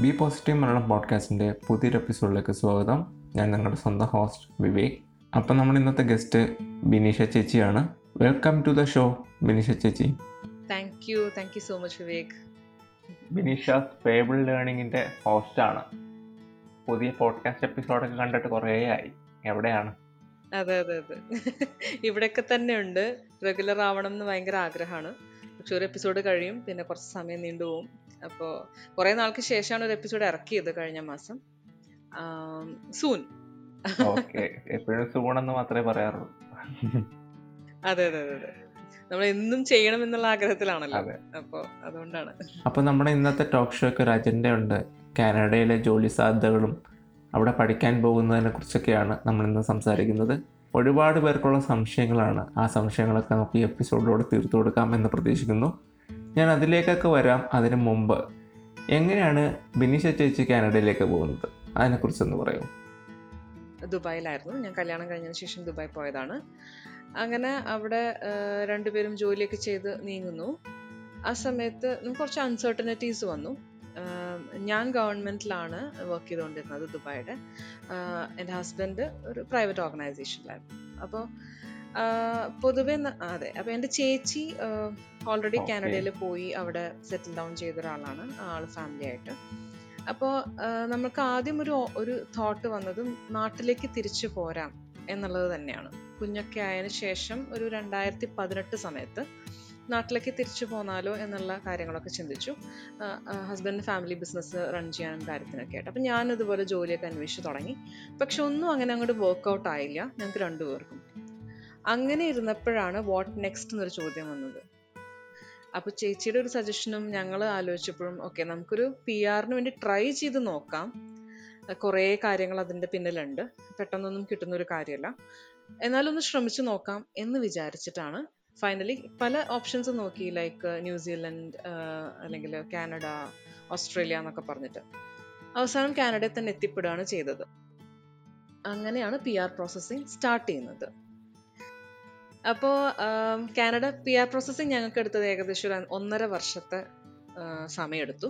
B positive Malayalam പോഡ്കാസ്റ്റിന്റെ പുതിയൊരു എപ്പിസോഡിലേക്ക് സ്വാഗതം. ഞാൻ നിങ്ങളുടെ സ്വന്തം ഹോസ്റ്റ് വിവേക്. അപ്പം നമ്മൾ ഇന്നത്തെ ഗസ്റ്റ് ബിനീഷ ചേച്ചിയാണ്. Welcome to the show Bineesha ചേച്ചി. Thank you thank you so much Vivek. Bineesha fable ലേണിങ്ങിന്റെ ഹോസ്റ്റാണ് പുതിയ പോഡ്കാസ്റ്റ് എപ്പിസോഡൊക്കെ കണ്ടിട്ട് കുറേ ആയി. എവിടെയാണ്? അതെ അതെ അതെ. ഇവിടെയൊക്കെ തന്നെ ഉണ്ട്. റെഗുലർ ആവണം എന്ന് ഭയങ്കര ആഗ്രഹമാണ്. പക്ഷെ ഒരു എപ്പിസോഡ് കഴിയും പിന്നെ കുറച്ച് സമയം നീണ്ടുപോകും. അപ്പോൾ കുറേ നാൾക്ക് ശേഷമാണ് ഒരു എപ്പിസോഡ് ഇറക്കിയത് കഴിഞ്ഞ മാസം. സൂൺ എപ്പോഴും എന്ന് മാത്രമേ പറയാറുള്ളൂ. അതെ അതെ അതെ നമ്മൾ എന്നും ചെയ്യണം എന്നുള്ള ആഗ്രഹത്തിലാണല്ലോ. അപ്പോൾ അതുകൊണ്ടാണ്. അപ്പോൾ നമ്മുടെ ഇന്നത്തെ ടോക്ക് ഷോയ്ക്ക് ഒരു അജണ്ട ഉണ്ട്. കാനഡയിലെ ജോലി സാധ്യതകളും അവിടെ പഠിക്കാൻ പോകുന്നതിനെ കുറിച്ചൊക്കെയാണ് നമ്മൾ ഇന്ന് സംസാരിക്കുന്നത്. ഒരുപാട് പേർക്കുള്ള സംശയങ്ങളാണ്. ആ സംശയങ്ങളൊക്കെ നമുക്ക് ഈ എപ്പിസോഡിലൂടെ തീർത്തു കൊടുക്കാം എന്ന് പ്രതീക്ഷിക്കുന്നു. ഞാൻ അതിലേക്കൊക്കെ വരാം അതിന് മുമ്പ്. എങ്ങനെയാണ് ബിനീഷ ചേച്ചി കാനഡയിലേക്ക് പോകുന്നത്? അതിനെക്കുറിച്ചൊന്ന് പറയൂ. ദുബായിലായിരുന്നു. ഞാൻ കല്യാണം കഴിഞ്ഞതിന് ശേഷം ദുബായ് പോയതാണ്. അങ്ങനെ അവിടെ രണ്ടുപേരും ജോലിയൊക്കെ ചെയ്ത് നീങ്ങുന്നു. ആ സമയത്ത് കുറച്ച് അൺസർട്ടനിറ്റീസ് വന്നു. ഞാൻ ഗവൺമെന്റിലാണ് വർക്ക് ചെയ്തുകൊണ്ടിരുന്നത് ദുബായിയുടെ എന്റെ ഹസ്ബൻഡ് ഒരു പ്രൈവറ്റ് ഓർഗനൈസേഷനിലായിരുന്നു അപ്പോൾ പൊതുവെ അതെ. അപ്പോൾ എന്റെ ചേച്ചി ഓൾറെഡി. കാനഡയിൽ പോയി അവിടെ സെറ്റിൽ ഡൗൺ ചെയ്ത ഒരാളാണ് ആൾ ഫാമിലി ആയിട്ട്. അപ്പോൾ നമുക്ക് ആദ്യം ഒരു ഒരു തോട്ട് വന്നതും നാട്ടിലേക്ക് തിരിച്ചു പോരാം എന്നുള്ളത് തന്നെയാണ്. കുഞ്ഞൊക്കെ ആയതിനു ശേഷം ഒരു രണ്ടായിരത്തി പതിനെട്ട് സമയത്ത് നാട്ടിലേക്ക് തിരിച്ചു പോന്നാലോ എന്നുള്ള കാര്യങ്ങളൊക്കെ ചിന്തിച്ചു. ഹസ്ബൻഡ് ഫാമിലി ബിസിനസ് റൺ ചെയ്യാനും കാര്യത്തിനൊക്കെ ആയിട്ട്. അപ്പം ഞാൻ ഇതുപോലെ ജോലിയൊക്കെ അന്വേഷിച്ച് തുടങ്ങി. പക്ഷെ ഒന്നും അങ്ങനെ അങ്ങോട്ട് വർക്കൗട്ട് ആയില്ല. ഞങ്ങൾക്ക് രണ്ടുപേർക്കും. അങ്ങനെ ഇരുന്നപ്പോഴാണ് വാട്ട് നെക്സ്റ്റ് എന്നൊരു ചോദ്യം വന്നത്. അപ്പോൾ ചേച്ചിയുടെ ഒരു സജഷനും ഞങ്ങൾ ആലോചിച്ചപ്പോഴും ഓക്കെ നമുക്കൊരു പി ആറിന് വേണ്ടി ട്രൈ ചെയ്ത് നോക്കാം. കുറേ കാര്യങ്ങൾ അതിന്റെ പിന്നിലുണ്ട്. പെട്ടെന്നൊന്നും കിട്ടുന്ന ഒരു കാര്യമല്ല എന്നാലും ഒന്ന് ശ്രമിച്ചു നോക്കാം എന്ന് വിചാരിച്ചിട്ടാണ് ഫൈനലി പല ഓപ്ഷൻസ് നോക്കി ലൈക്ക് ന്യൂസിലൻഡ് അല്ലെങ്കിൽ കാനഡ ഓസ്ട്രേലിയ എന്നൊക്കെ പറഞ്ഞിട്ട്. അവസാനം കാനഡയിൽ തന്നെ എത്തിപ്പെടുകയാണ് ചെയ്തത്. അങ്ങനെയാണ് പി ആർ പ്രോസസ്സിംഗ് സ്റ്റാർട്ട് ചെയ്യുന്നത്. അപ്പോൾ കാനഡ പി ആർ പ്രോസസ്സിങ് ഞങ്ങൾക്ക് എടുത്തത് ഏകദേശം ഒരു ഒന്നര വർഷത്തെ സമയമെടുത്തു.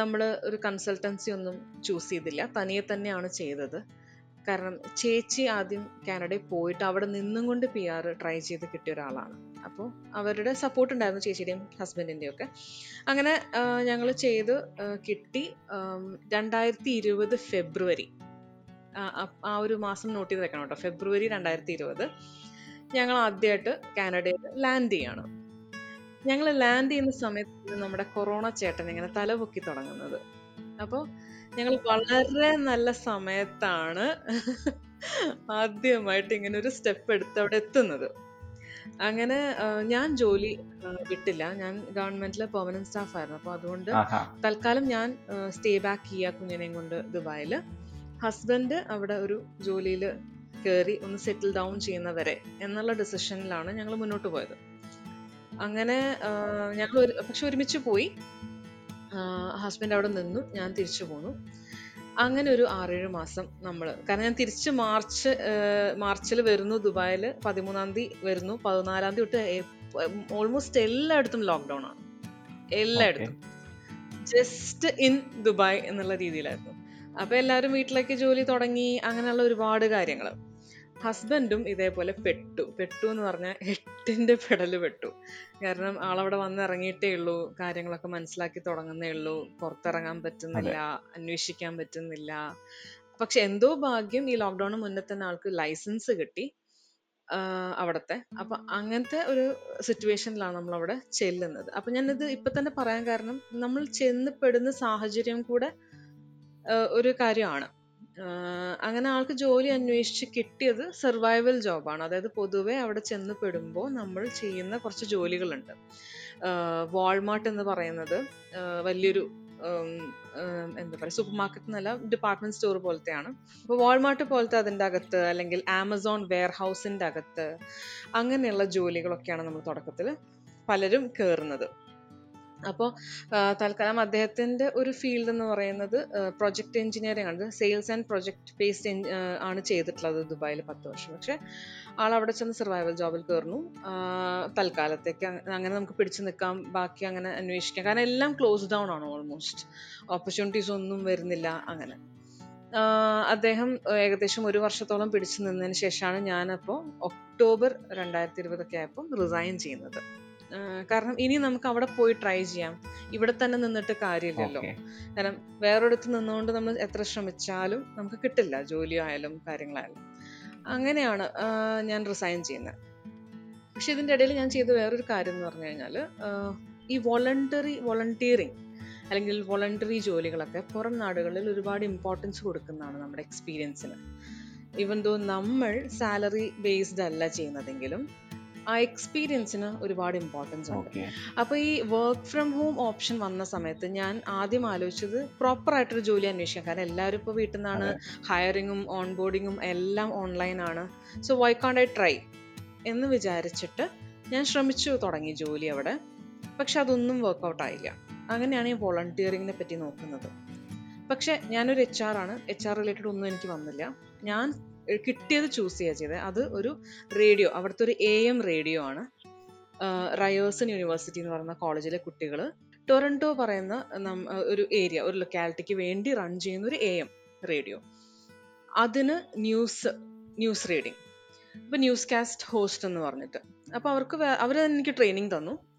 നമ്മൾ ഒരു കൺസൾട്ടൻസി ഒന്നും ചൂസ് ചെയ്തില്ല. തനിയെ തന്നെയാണ് ചെയ്തത്. കാരണം ചേച്ചി ആദ്യം കാനഡയിൽ പോയിട്ട് അവിടെ നിന്നും കൊണ്ട് പി ആർ ട്രൈ ചെയ്ത് കിട്ടിയ ഒരാളാണ്. അപ്പോൾ അവരുടെ സപ്പോർട്ട് ഉണ്ടായിരുന്നു ചേച്ചിയുടെയും ഹസ്ബൻഡിന്റെയും ഒക്കെ അങ്ങനെ ഞങ്ങൾ ചെയ്ത് കിട്ടി രണ്ടായിരത്തി ഇരുപത് ഫെബ്രുവരി. ആ ഒരു മാസം നോട്ട് ചെയ്ത് വെക്കണം കേട്ടോ. ഫെബ്രുവരി രണ്ടായിരത്തി ഇരുപത് ഞങ്ങൾ ആദ്യമായിട്ട് കാനഡയിൽ ലാൻഡ് ചെയ്യാണ്. ഞങ്ങൾ ലാൻഡ് ചെയ്യുന്ന സമയത്ത് നമ്മുടെ കൊറോണ ചേട്ടൻ ഇങ്ങനെ തലപൊക്കി തുടങ്ങുന്നത്. അപ്പോൾ ഞങ്ങൾ വളരെ നല്ല സമയത്താണ് ആദ്യമായിട്ട് ഇങ്ങനെ ഒരു സ്റ്റെപ്പ് എടുത്ത് അവിടെ എത്തുന്നത്. അങ്ങനെ ഞാൻ ജോലി വിട്ടില്ല. ഞാൻ ഗവൺമെന്റിലെ പെർമനന്റ് സ്റ്റാഫ് ആയിരുന്നു. അപ്പോൾ അതുകൊണ്ട് തൽക്കാലം ഞാൻ സ്റ്റേ ബാക്ക് ചെയ്യുക കുഞ്ഞിനെയും കൊണ്ട് ദുബായിൽ ഹസ്ബൻഡ് അവിടെ ഒരു ജോലിയിൽ കയറി ഒന്ന് സെറ്റിൽ ഡൗൺ ചെയ്യുന്നവരെ എന്നുള്ള ഡിസിഷനിലാണ് ഞങ്ങൾ മുന്നോട്ട് പോയത്. അങ്ങനെ ഞങ്ങൾ പക്ഷെ ഒരുമിച്ച് പോയി. ഹസ്ബൻഡ് അവിടെ നിന്നു ഞാൻ തിരിച്ചു പോന്നു. അങ്ങനെ ഒരു ആറേഴ് മാസം നമ്മൾ കാരണം ഞാൻ തിരിച്ച് മാർച്ച് മാർച്ചിൽ വരുന്നു ദുബായിൽ പതിമൂന്നാം തീയതി വരുന്നു പതിനാലാം തീയതി തൊട്ട് ഓൾമോസ്റ്റ് എല്ലായിടത്തും ലോക്ക്ഡൗൺ ആണ്. എല്ലായിടത്തും. ജസ്റ്റ് ഇൻ ദുബായ് എന്നുള്ള രീതിയിലായിരുന്നു. അപ്പൊ എല്ലാവരും വീട്ടിലേക്ക് ജോലി തുടങ്ങി അങ്ങനെയുള്ള ഒരുപാട് കാര്യങ്ങൾ ഹസ്ബൻഡും ഇതേപോലെ പെട്ടു. പെട്ടു എന്ന് പറഞ്ഞാൽ എട്ടിന്റെ പെടൽ പെട്ടു. കാരണം ആളവിടെ വന്ന് ഇറങ്ങിയിട്ടേ ഉള്ളൂ. കാര്യങ്ങളൊക്കെ മനസ്സിലാക്കി തുടങ്ങുന്നേ ഉള്ളൂ. പുറത്തിറങ്ങാൻ പറ്റുന്നില്ല അന്വേഷിക്കാൻ പറ്റുന്നില്ല. പക്ഷെ എന്തോ ഭാഗ്യം ഈ ലോക്ക്ഡൌണിന് മുന്നേ തന്നെ ആൾക്ക് ലൈസൻസ് കിട്ടി അവിടുത്തെ. അപ്പൊ അങ്ങനത്തെ ഒരു സിറ്റുവേഷനിലാണ് നമ്മൾ അവിടെ ചെല്ലുന്നത്. അപ്പൊ ഞാനിത് ഇപ്പൊ തന്നെ പറയാൻ കാരണം നമ്മൾ ചെന്ന് പെടുന്ന സാഹചര്യം കൂടെ ഒരു കാര്യമാണ്. അങ്ങനെ ആൾക്ക് ജോലി അന്വേഷിച്ച് കിട്ടിയത് സർവൈവൽ ജോബാണ് അതായത് പൊതുവെ അവിടെ ചെന്ന് പെടുമ്പോൾ നമ്മൾ ചെയ്യുന്ന കുറച്ച് ജോലികളുണ്ട്. വാൾമാർട്ട് എന്ന് പറയുന്നത് വലിയൊരു എന്താ പറയുക സൂപ്പർ മാർക്കറ്റ് എന്നല്ല ഡിപ്പാർട്ട്മെന്റ് സ്റ്റോർ പോലത്തെയാണ്. അപ്പോൾ വാൾമാർട്ട് പോലത്തെ അതിന്റെ അകത്ത് അല്ലെങ്കിൽ ആമസോൺ വെയർ ഹൗസിന്റെ അകത്ത് അങ്ങനെയുള്ള ജോലികളൊക്കെയാണ് നമ്മൾ തുടക്കത്തിൽ പലരും കയറുന്നത് അപ്പോൾ തൽക്കാലം അദ്ദേഹത്തിന്റെ ഒരു ഫീൽഡ് എന്ന് പറയുന്നത് പ്രൊജക്ട് എഞ്ചിനീയറിംഗ് ആണ്. സെയിൽസ് ആൻഡ് പ്രൊജക്ട് ബേസ്ഡ് ആണ് ചെയ്തിട്ടുള്ളത് ദുബായിൽ പത്ത് വർഷം. പക്ഷേ ആൾ അവിടെ ചെന്ന് സർവൈവൽ ജോബിൽ കയറുന്നു. തൽക്കാലത്തേക്ക് അങ്ങനെ നമുക്ക് പിടിച്ചു നിൽക്കാം. ബാക്കി അങ്ങനെ അന്വേഷിക്കാം. കാരണം എല്ലാം ക്ലോസ് ഡൗൺ ആണ് ഓൾമോസ്റ്റ് ഓപ്പർച്യൂണിറ്റീസ് ഒന്നും വരുന്നില്ല അങ്ങനെ. അദ്ദേഹം ഏകദേശം ഒരു വർഷത്തോളം പിടിച്ചു നിന്നതിന് ശേഷമാണ് ഞാനപ്പോൾ ഒക്ടോബർ രണ്ടായിരത്തി ഇരുപതൊക്കെ ആയപ്പോൾ റിസൈൻ ചെയ്യുന്നത്. കാരണം ഇനി നമുക്ക് അവിടെ പോയി ട്രൈ ചെയ്യാം. ഇവിടെ തന്നെ നിന്നിട്ട് കാര്യമില്ലല്ലോ. കാരണം വേറൊരിടത്ത് നിന്നുകൊണ്ട് നമ്മൾ എത്ര ശ്രമിച്ചാലും നമുക്ക് കിട്ടില്ല ജോലിയായാലും കാര്യങ്ങളായാലും. അങ്ങനെയാണ് ഞാൻ റിസൈൻ ചെയ്യുന്നത്. പക്ഷെ ഇതിന്റെ ഇടയിൽ ഞാൻ ചെയ്ത വേറൊരു കാര്യം എന്ന് പറഞ്ഞു കഴിഞ്ഞാൽ ഈ വോളണ്ടറി വോളണ്ടിയറിങ് അല്ലെങ്കിൽ വോളണ്ടറി ജോലികളൊക്കെ പുറം നാടുകളിൽ ഒരുപാട് ഇമ്പോർട്ടൻസ് കൊടുക്കുന്നതാണ് നമ്മുടെ എക്സ്പീരിയൻസിന് ഈവൻ ദോ നമ്മൾ സാലറി ബേസ്ഡ് അല്ല ചെയ്യുന്നതെങ്കിലും ആ എക്സ്പീരിയൻസിന് ഒരുപാട് ഇമ്പോർട്ടൻസ് ഉണ്ട്. അപ്പോൾ ഈ വർക്ക് ഫ്രം ഹോം ഓപ്ഷൻ വന്ന സമയത്ത് ഞാൻ ആദ്യം ആലോചിച്ചത് പ്രോപ്പർ ആയിട്ടൊരു ജോലി അന്വേഷിക്കാം കാരണം എല്ലാവരും ഇപ്പോൾ വീട്ടിൽ നിന്നാണ് ഹയറിങ്ങും ഓൺ ബോർഡിങ്ങും എല്ലാം ഓൺലൈനാണ് so why can't I try എന്ന് വിചാരിച്ചിട്ട് ഞാൻ ശ്രമിച്ചു തുടങ്ങി ജോലി അവിടെ. പക്ഷെ അതൊന്നും വർക്കൗട്ട് ആയില്ല. അങ്ങനെയാണ് ഈ വോളണ്ടിയറിങ്ങിനെ പറ്റി നോക്കുന്നത്. പക്ഷെ ഞാനൊരു എച്ച് ആർ ആണ്. എച്ച് ആർ റിലേറ്റഡ് ഒന്നും എനിക്ക് വന്നില്ല. ഞാൻ കിട്ടിയത് ചൂസ് ചെയ്യുക ചെയ്തത് അത് ഒരു റേഡിയോ അവിടുത്തെ ഒരു എ എം റേഡിയോ ആണ്. റയേഴ്സൺ യൂണിവേഴ്സിറ്റി എന്ന് പറയുന്ന കോളേജിലെ കുട്ടികൾ ടൊറന്റോ പറയുന്ന ഒരു ഏരിയ ഒരു ലൊക്കാലിറ്റിക്ക് വേണ്ടി റൺ ചെയ്യുന്ന ഒരു എ എം റേഡിയോ. അതിന് ന്യൂസ് ന്യൂസ് റീഡിങ് അപ്പോൾ ന്യൂസ് കാസ്റ്റ് ഹോസ്റ്റ് എന്ന് പറഞ്ഞിട്ട്. അപ്പോൾ അവർക്ക് അവർ എനിക്ക് ട്രെയിനിങ് തന്നു.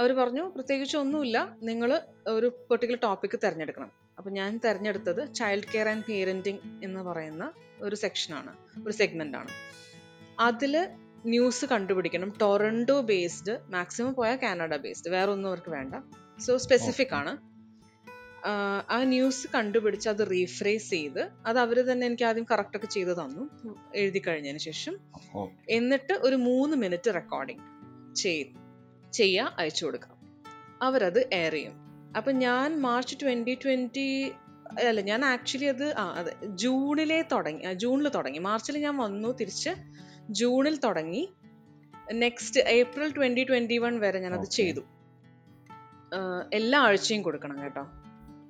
അവർ പറഞ്ഞു പ്രത്യേകിച്ച് ഒന്നുമില്ല. നിങ്ങൾ ഒരു പെർട്ടിക്കുലർ ടോപ്പിക് തിരഞ്ഞെടുക്കണം. അപ്പം ഞാൻ തിരഞ്ഞെടുത്തത് ചൈൽഡ് കെയർ ആൻഡ് പേരന്റിങ് എന്ന് പറയുന്ന ഒരു സെക്ഷനാണ് ഒരു സെഗ്മെന്റ് ആണ്. അതിൽ ന്യൂസ് കണ്ടുപിടിക്കണം. ടൊറൻഡോ ബേസ്ഡ് മാക്സിമം പോയാൽ കാനഡ ബേസ്ഡ് വേറെ ഒന്നും അവർക്ക് വേണ്ട. സോ സ്പെസിഫിക് ആണ്. ആ ന്യൂസ് കണ്ടുപിടിച്ച് അത് റീഫ്രേസ് ചെയ്ത് അത് അവർ തന്നെ എനിക്ക് ആദ്യം കറക്റ്റ് ഒക്കെ ചെയ്ത് തന്നു എഴുതി കഴിഞ്ഞതിന് ശേഷം. എന്നിട്ട് ഒരു മൂന്ന് മിനിറ്റ് റെക്കോർഡിംഗ് ചെയ് ചെയ്യുക അയച്ചു കൊടുക്കാം. അവരത് എയർ ചെയ്യും. അപ്പം ഞാൻ മാർച്ച് ട്വന്റി ട്വന്റി അല്ല ഞാൻ ആക്ച്വലി അത് ആ അതെ ജൂണിലെ തുടങ്ങി ജൂണിൽ തുടങ്ങി. മാർച്ചിൽ ഞാൻ വന്നു തിരിച്ച് ജൂണിൽ തുടങ്ങി. Next April twenty twenty one വരെ ഞാനത്. ചെയ്തു. എല്ലാ ആഴ്ചയും കൊടുക്കണം കേട്ടോ.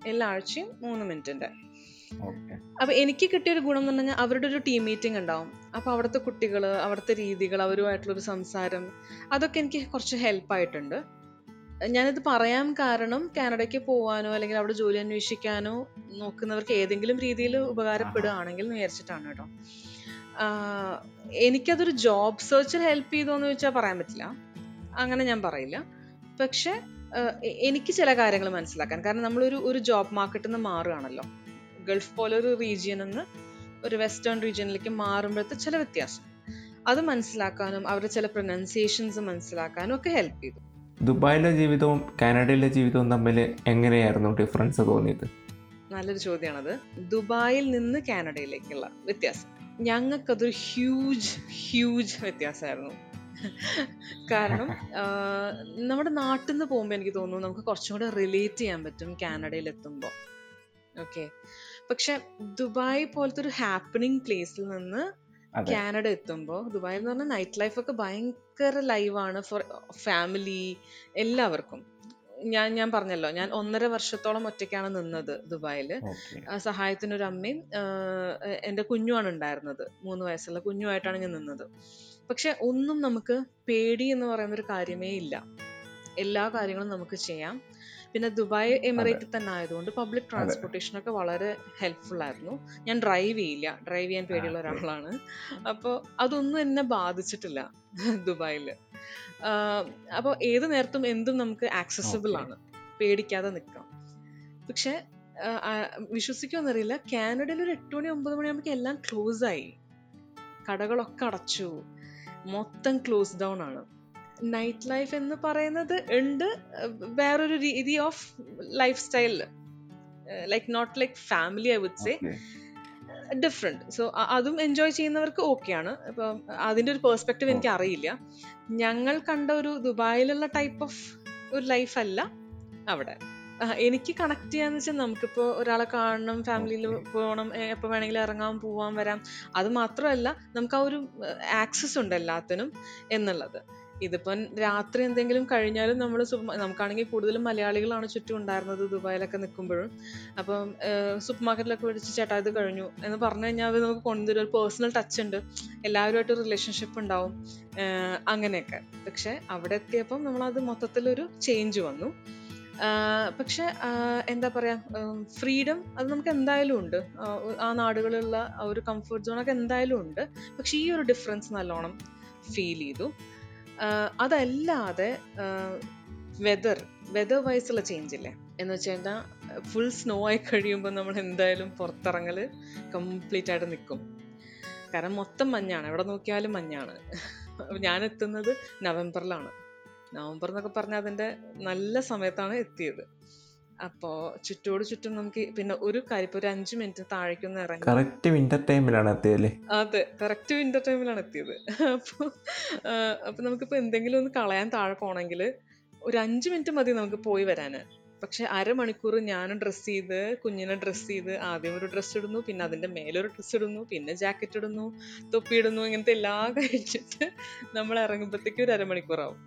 എല്ലാ ആഴ്ചയും മൂന്ന് മിനിറ്റിന്റെ അപ്പൊ എനിക്ക് കിട്ടിയ ഒരു ഗുണം എന്ന് പറഞ്ഞാൽ അവരുടെ ഒരു ടീം മീറ്റിംഗ് ഉണ്ടാവും. അപ്പൊ അവിടുത്തെ കുട്ടികൾ അവിടുത്തെ രീതികൾ അവരുമായിട്ടുള്ള ഒരു സംസാരം അതൊക്കെ എനിക്ക് കുറച്ച് ഹെൽപ്പ് ആയിട്ടുണ്ട്. ഞാനിത് പറയാൻ കാരണം കാനഡയ്ക്ക് പോവാനോ അല്ലെങ്കിൽ അവിടെ ജോലി അന്വേഷിക്കാനോ നോക്കുന്നവർക്ക് ഏതെങ്കിലും രീതിയിൽ ഉപകാരപ്പെടുകയാണെങ്കിൽ വിചാരിച്ചിട്ടാണ് കേട്ടോ. എനിക്കതൊരു ജോബ് സെർച്ചിൽ ഹെൽപ്പ് ചെയ്തോ എന്ന് ചോദിച്ചാൽ പറയാൻ പറ്റില്ല. അങ്ങനെ ഞാൻ പറയില്ല. പക്ഷെ എനിക്ക് ചില കാര്യങ്ങൾ മനസ്സിലാക്കാൻ. കാരണം നമ്മളൊരു ഒരു ജോബ് മാർക്കറ്റിൽ നിന്ന് മാറുകയാണല്ലോ. ഗൾഫ് പോലെ ഒരു റീജിയൻ നിന്ന് ഒരു വെസ്റ്റേൺ റീജിയനിലേക്ക് മാറുമ്പോഴത്തെ ചില വ്യത്യാസം. അത് മനസ്സിലാക്കാനും അവരുടെ ചില പ്രൊനൗൺസിയേഷൻസ് മനസ്സിലാക്കാനും ഒക്കെ ഹെൽപ്പ് ചെയ്തു. ദുബായിലെ ജീവിതവും കാനഡയിലെ ജീവിതവും തമ്മിൽ എങ്ങനെയായിരുന്നു ഡിഫറൻസ് തോന്നിയത്? നല്ലൊരു ചോദ്യമാണത് ദുബായിൽ നിന്ന് കാനഡയിലേക്കുള്ള വ്യത്യാസം. ഞങ്ങൾക്കതൊരു ഹ്യൂജ് ഹ്യൂജ് വ്യത്യാസമായിരുന്നു. കാരണം നമ്മുടെ നാട്ടിൽ നിന്ന് പോകുമ്പോൾ എനിക്ക് തോന്നുന്നു നമുക്ക് കുറച്ചും കൂടെ റിലേറ്റ് ചെയ്യാൻ പറ്റും കാനഡയിൽ എത്തുമ്പോൾ ഓക്കെ പക്ഷെ ദുബായ് പോലത്തെ ഒരു ഹാപ്പനിങ് പ്ലേസിൽ നിന്ന് കാനഡ എത്തുമ്പോൾ ദുബായ് എന്ന് പറഞ്ഞാൽ നൈറ്റ് ലൈഫ് ഒക്കെ ഭയങ്കര ലൈവാണ് ഫോർ ഫാമിലി എല്ലാവർക്കും. ഞാൻ ഞാൻ പറഞ്ഞല്ലോ ഞാൻ ഒന്നര വർഷത്തോളം ഒറ്റയ്ക്കാണ് നിന്നത് ദുബായിൽ സഹായത്തിനൊരു അമ്മയും എന്റെ എന്റെ കുഞ്ഞുമാണ് ഉണ്ടായിരുന്നത്. മൂന്ന് വയസ്സുള്ള കുഞ്ഞുമായിട്ടാണ് ഞാൻ നിന്നത്. പക്ഷെ ഒന്നും നമുക്ക് പേടി എന്ന് പറയുന്ന ഒരു കാര്യമേ ഇല്ല. എല്ലാ കാര്യങ്ങളും നമുക്ക് ചെയ്യാം. പിന്നെ ദുബായ് എമിറേറ്റ് തന്നെ ആയതുകൊണ്ട് പബ്ലിക് ട്രാൻസ്പോർട്ടേഷൻ ഒക്കെ വളരെ ഹെൽപ്ഫുൾ ആയിരുന്നു. ഞാൻ ഡ്രൈവ് ചെയ്യില്ല. ഡ്രൈവ് ചെയ്യാൻ പേടിയുള്ള ഒരാളാണ്. അപ്പോൾ അതൊന്നും എന്നെ ബാധിച്ചിട്ടില്ല ദുബായിൽ അപ്പോൾ ഏത് നേരത്തും എന്തും നമുക്ക് ആക്സസിബിൾ ആണ്. പേടിക്കാതെ നിൽക്കാം പക്ഷെ വിശ്വസിക്കുമെന്നറിയില്ല കാനഡയിൽ ഒരു എട്ട് മണി ഒമ്പത് മണിയാകുമ്പോൾ എല്ലാം ക്ലോസ് ആയി. കടകളൊക്കെ അടച്ചു. മൊത്തം ക്ലോസ് ഡൗൺ ആണ്. നൈറ്റ് ലൈഫ് എന്ന് പറയുന്നത് ഉണ്ട്. വേറൊരു രീതി of life style like not like family I would say different so അതും എൻജോയ് ചെയ്യുന്നവർക്ക് ഓക്കെയാണ് ഇപ്പം അതിന്റെ ഒരു പേഴ്സ്പെക്റ്റീവ് എനിക്ക് അറിയില്ല. ഞങ്ങൾ കണ്ട ഒരു ദുബായിലുള്ള ടൈപ്പ് ഓഫ് ഒരു ലൈഫ് അല്ല അവിടെ. എനിക്ക് കണക്ട് ചെയ്യാന്ന് വെച്ചാൽ നമുക്കിപ്പോൾ ഒരാളെ കാണണം ഫാമിലിയിൽ പോകണം എപ്പോൾ വേണമെങ്കിലും ഇറങ്ങാൻ പോവാൻ വരാം. അത് മാത്രമല്ല നമുക്ക് ആ ഒരു ആക്സസ് ഉണ്ട് എല്ലാത്തിനും എന്നുള്ളത്. ഇതിപ്പം രാത്രി എന്തെങ്കിലും കഴിഞ്ഞാലും നമ്മൾ നമുക്കാണെങ്കിൽ കൂടുതലും മലയാളികളാണ് ചുറ്റും ഉണ്ടായിരുന്നത് ദുബായിലൊക്കെ നിൽക്കുമ്പോഴും അപ്പം സൂപ്പർ മാർക്കറ്റിലൊക്കെ വിളിച്ച് ചേട്ടാ ഇത് കഴിഞ്ഞു എന്ന് പറഞ്ഞു കഴിഞ്ഞാൽ അത് നമുക്ക് കൊണ്ടുവരും ഒരു പേഴ്സണൽ ടച്ച് ഉണ്ട്. എല്ലാവരുമായിട്ട് റിലേഷൻഷിപ്പ് ഉണ്ടാവും. അങ്ങനെയൊക്കെ. പക്ഷെ അവിടെ എത്തിയപ്പം നമ്മളത് മൊത്തത്തിലൊരു ചേഞ്ച് വന്നു. പക്ഷെ എന്താ പറയുക ഫ്രീഡം അത് നമുക്ക് എന്തായാലും ഉണ്ട്. ആ നാടുകളിലുള്ള ആ ഒരു കംഫർട്ട് സോണൊക്കെ എന്തായാലും ഉണ്ട്. പക്ഷെ ഈ ഒരു ഡിഫറൻസ് നല്ലോണം ഫീൽ ചെയ്തു. അതല്ലാതെ വെതർ വെതർ വൈസുള്ള ചേഞ്ച് ഇല്ലേ? എന്ന് വെച്ച് കഴിഞ്ഞാൽ ഫുൾ സ്നോ ആയി കഴിയുമ്പോൾ നമ്മൾ എന്തായാലും പുറത്തിറങ്ങൽ കംപ്ലീറ്റ് ആയിട്ട് നിൽക്കും കാരണം മൊത്തം മഞ്ഞാണ്. എവിടെ നോക്കിയാലും മഞ്ഞാണ്. ഞാൻ എത്തുന്നത് നവംബറിലാണ്. നവംബർ എന്നൊക്കെ പറഞ്ഞാൽ അതിന്റെ നല്ല സമയത്താണ് എത്തിയത്. അപ്പോ ചുറ്റോട് ചുറ്റും നമുക്ക് പിന്നെ ഒരു കാര്യം ഒരു അഞ്ചു മിനിറ്റ് താഴേക്കൊന്ന് ഇറങ്ങി. കറക്റ്റ് വിന്റർ ടൈമിലാണ് അതെ കറക്റ്റ് വിന്റർ ടൈമിലാണ് എത്തിയത്. അപ്പൊ അപ്പൊ നമുക്കിപ്പോ എന്തെങ്കിലും ഒന്ന് കളയാൻ താഴെ പോണെങ്കിൽ ഒരു അഞ്ചു മിനിറ്റ് മതി നമുക്ക് പോയി വരാന്. പക്ഷെ അരമണിക്കൂർ ഞാൻ ഡ്രസ്സ് ചെയ്ത് കുഞ്ഞിനെ ഡ്രസ്സ് ചെയ്ത് ആദ്യം ഒരു ഡ്രസ്സ് ഇടുന്നു പിന്നെ അതിന്റെ മേലൊരു ഡ്രസ്സ് ഇടുന്നു പിന്നെ ജാക്കറ്റ് ഇടുന്നു തൊപ്പി ഇടുന്നു ഇങ്ങനത്തെ എല്ലാം കഴിച്ചിട്ട് നമ്മൾ ഇറങ്ങുമ്പോഴത്തേക്ക് ഒരു അരമണിക്കൂറാവും.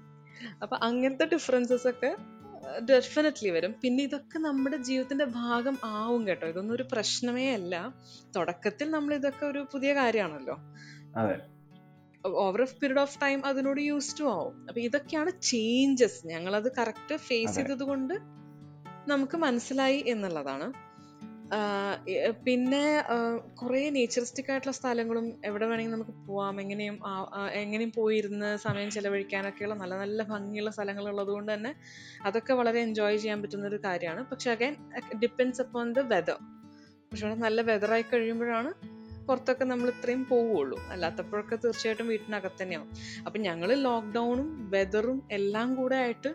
അപ്പൊ അങ്ങനത്തെ ഡിഫറൻസസ് ഒക്കെ ഡെഫിനറ്റ്ലി വരും. പിന്നെ ഇതൊക്കെ നമ്മുടെ ജീവിതത്തിന്റെ ഭാഗം ആവും കേട്ടോ. ഇതൊന്നും ഒരു പ്രശ്നമേ അല്ല. തുടക്കത്തിൽ നമ്മൾ ഇതൊക്കെ ഒരു പുതിയ കാര്യമാണല്ലോ. അതെ. Over a period of time അതിനോട് യൂസ് ടു ആവും. അപ്പൊ ഇതൊക്കെയാണ് ചേഞ്ചസ് ഞങ്ങളത് കറക്റ്റ് ഫേസ് അതെ. ചെയ്തത് കൊണ്ട് നമുക്ക് മനസ്സിലായി എന്നുള്ളതാണ്. പിന്നെ കുറേ നേച്ചറിസ്റ്റിക് ആയിട്ടുള്ള സ്ഥലങ്ങളും എവിടെ വേണമെങ്കിലും നമുക്ക് പോവാം. എങ്ങനെയും എങ്ങനെയും പോയിരുന്ന് സമയം ചെലവഴിക്കാനൊക്കെയുള്ള നല്ല നല്ല ഭംഗിയുള്ള സ്ഥലങ്ങൾ ഉള്ളത് കൊണ്ട് തന്നെ അതൊക്കെ വളരെ എൻജോയ് ചെയ്യാൻ പറ്റുന്ന ഒരു കാര്യമാണ്. പക്ഷെ again depends upon the weather പക്ഷെ ഇവിടെ നല്ല വെതറായി കഴിയുമ്പോഴാണ് പുറത്തൊക്കെ നമ്മൾ ഇത്രയും പോവുള്ളൂ. അല്ലാത്തപ്പോഴൊക്കെ തീർച്ചയായിട്ടും വീട്ടിനകത്ത് തന്നെയാവും. അപ്പം ഞങ്ങൾ ലോക്ക്ഡൗണും വെതറും എല്ലാം കൂടെ ആയിട്ട്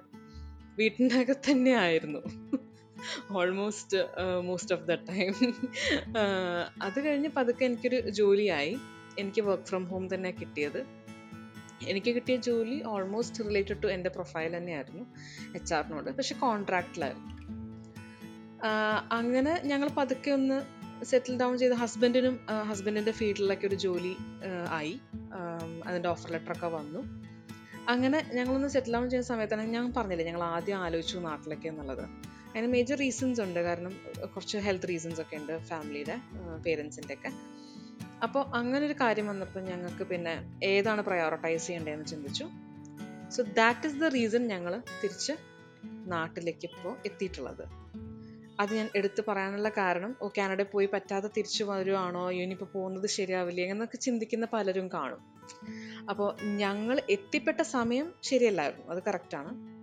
വീട്ടിന്റെ അകത്ത് തന്നെ ആയിരുന്നു almost most of the time അത് കഴിഞ്ഞ് പതുക്കെ എനിക്കൊരു ജോലിയായി. എനിക്ക് വർക്ക് ഫ്രം ഹോം തന്നെ കിട്ടിയത്. എനിക്ക് കിട്ടിയ ജോലി ഓൾമോസ്റ്റ് റിലേറ്റഡ് ടു എന്റെ പ്രൊഫൈൽ തന്നെയായിരുന്നു എച്ച് ആറിനോട് പക്ഷെ കോൺട്രാക്റ്റിലായിരുന്നു അങ്ങനെ ഞങ്ങൾ പതുക്കെ ഒന്ന് സെറ്റിൽ ഡൗൺ ചെയ്ത് ഹസ്ബൻഡിനും ഹസ്ബൻഡിന്റെ ഫീൽഡിലൊക്കെ ഒരു ജോലി ആയി. അതിന്റെ ഓഫർ ലെറ്ററൊക്കെ വന്നു. അങ്ങനെ ഞങ്ങളൊന്ന് സെറ്റിൽ ഡൗൺ ചെയ്യുന്ന സമയത്താണ് ഞാൻ പറഞ്ഞില്ലേ ഞങ്ങൾ ആദ്യം ആലോചിച്ചു നാട്ടിലേക്ക് എന്നുള്ളത് അതിന് മേജർ റീസൺസ് ഉണ്ട്. കാരണം കുറച്ച് ഹെൽത്ത് റീസൺസ് ഒക്കെ ഉണ്ട് ഫാമിലിയുടെ പേരൻസിന്റെ ഒക്കെ അപ്പോൾ അങ്ങനെ ഒരു കാര്യം വന്നപ്പോൾ ഞങ്ങൾക്ക് പിന്നെ ഏതാണ് പ്രയോറിറ്റൈസ് ചെയ്യേണ്ടതെന്ന് ചിന്തിച്ചു. So that is the reason ഞങ്ങൾ തിരിച്ച് നാട്ടിലേക്ക് ഇപ്പോൾ എത്തിയിട്ടുള്ളത്. അത് ഞാൻ എടുത്തു പറയാനുള്ള കാരണം ഓ കാനഡയിൽ പോയി പറ്റാതെ തിരിച്ചു വരുവാണോ ഇനിയിപ്പോൾ പോകുന്നത് ശരിയാവില്ലേ എന്നൊക്കെ ചിന്തിക്കുന്ന പലരും കാണും. അപ്പോൾ ഞങ്ങൾ എത്തിപ്പെട്ട സമയം ശരിയല്ലായിരുന്നു. അത് കറക്റ്റാണ്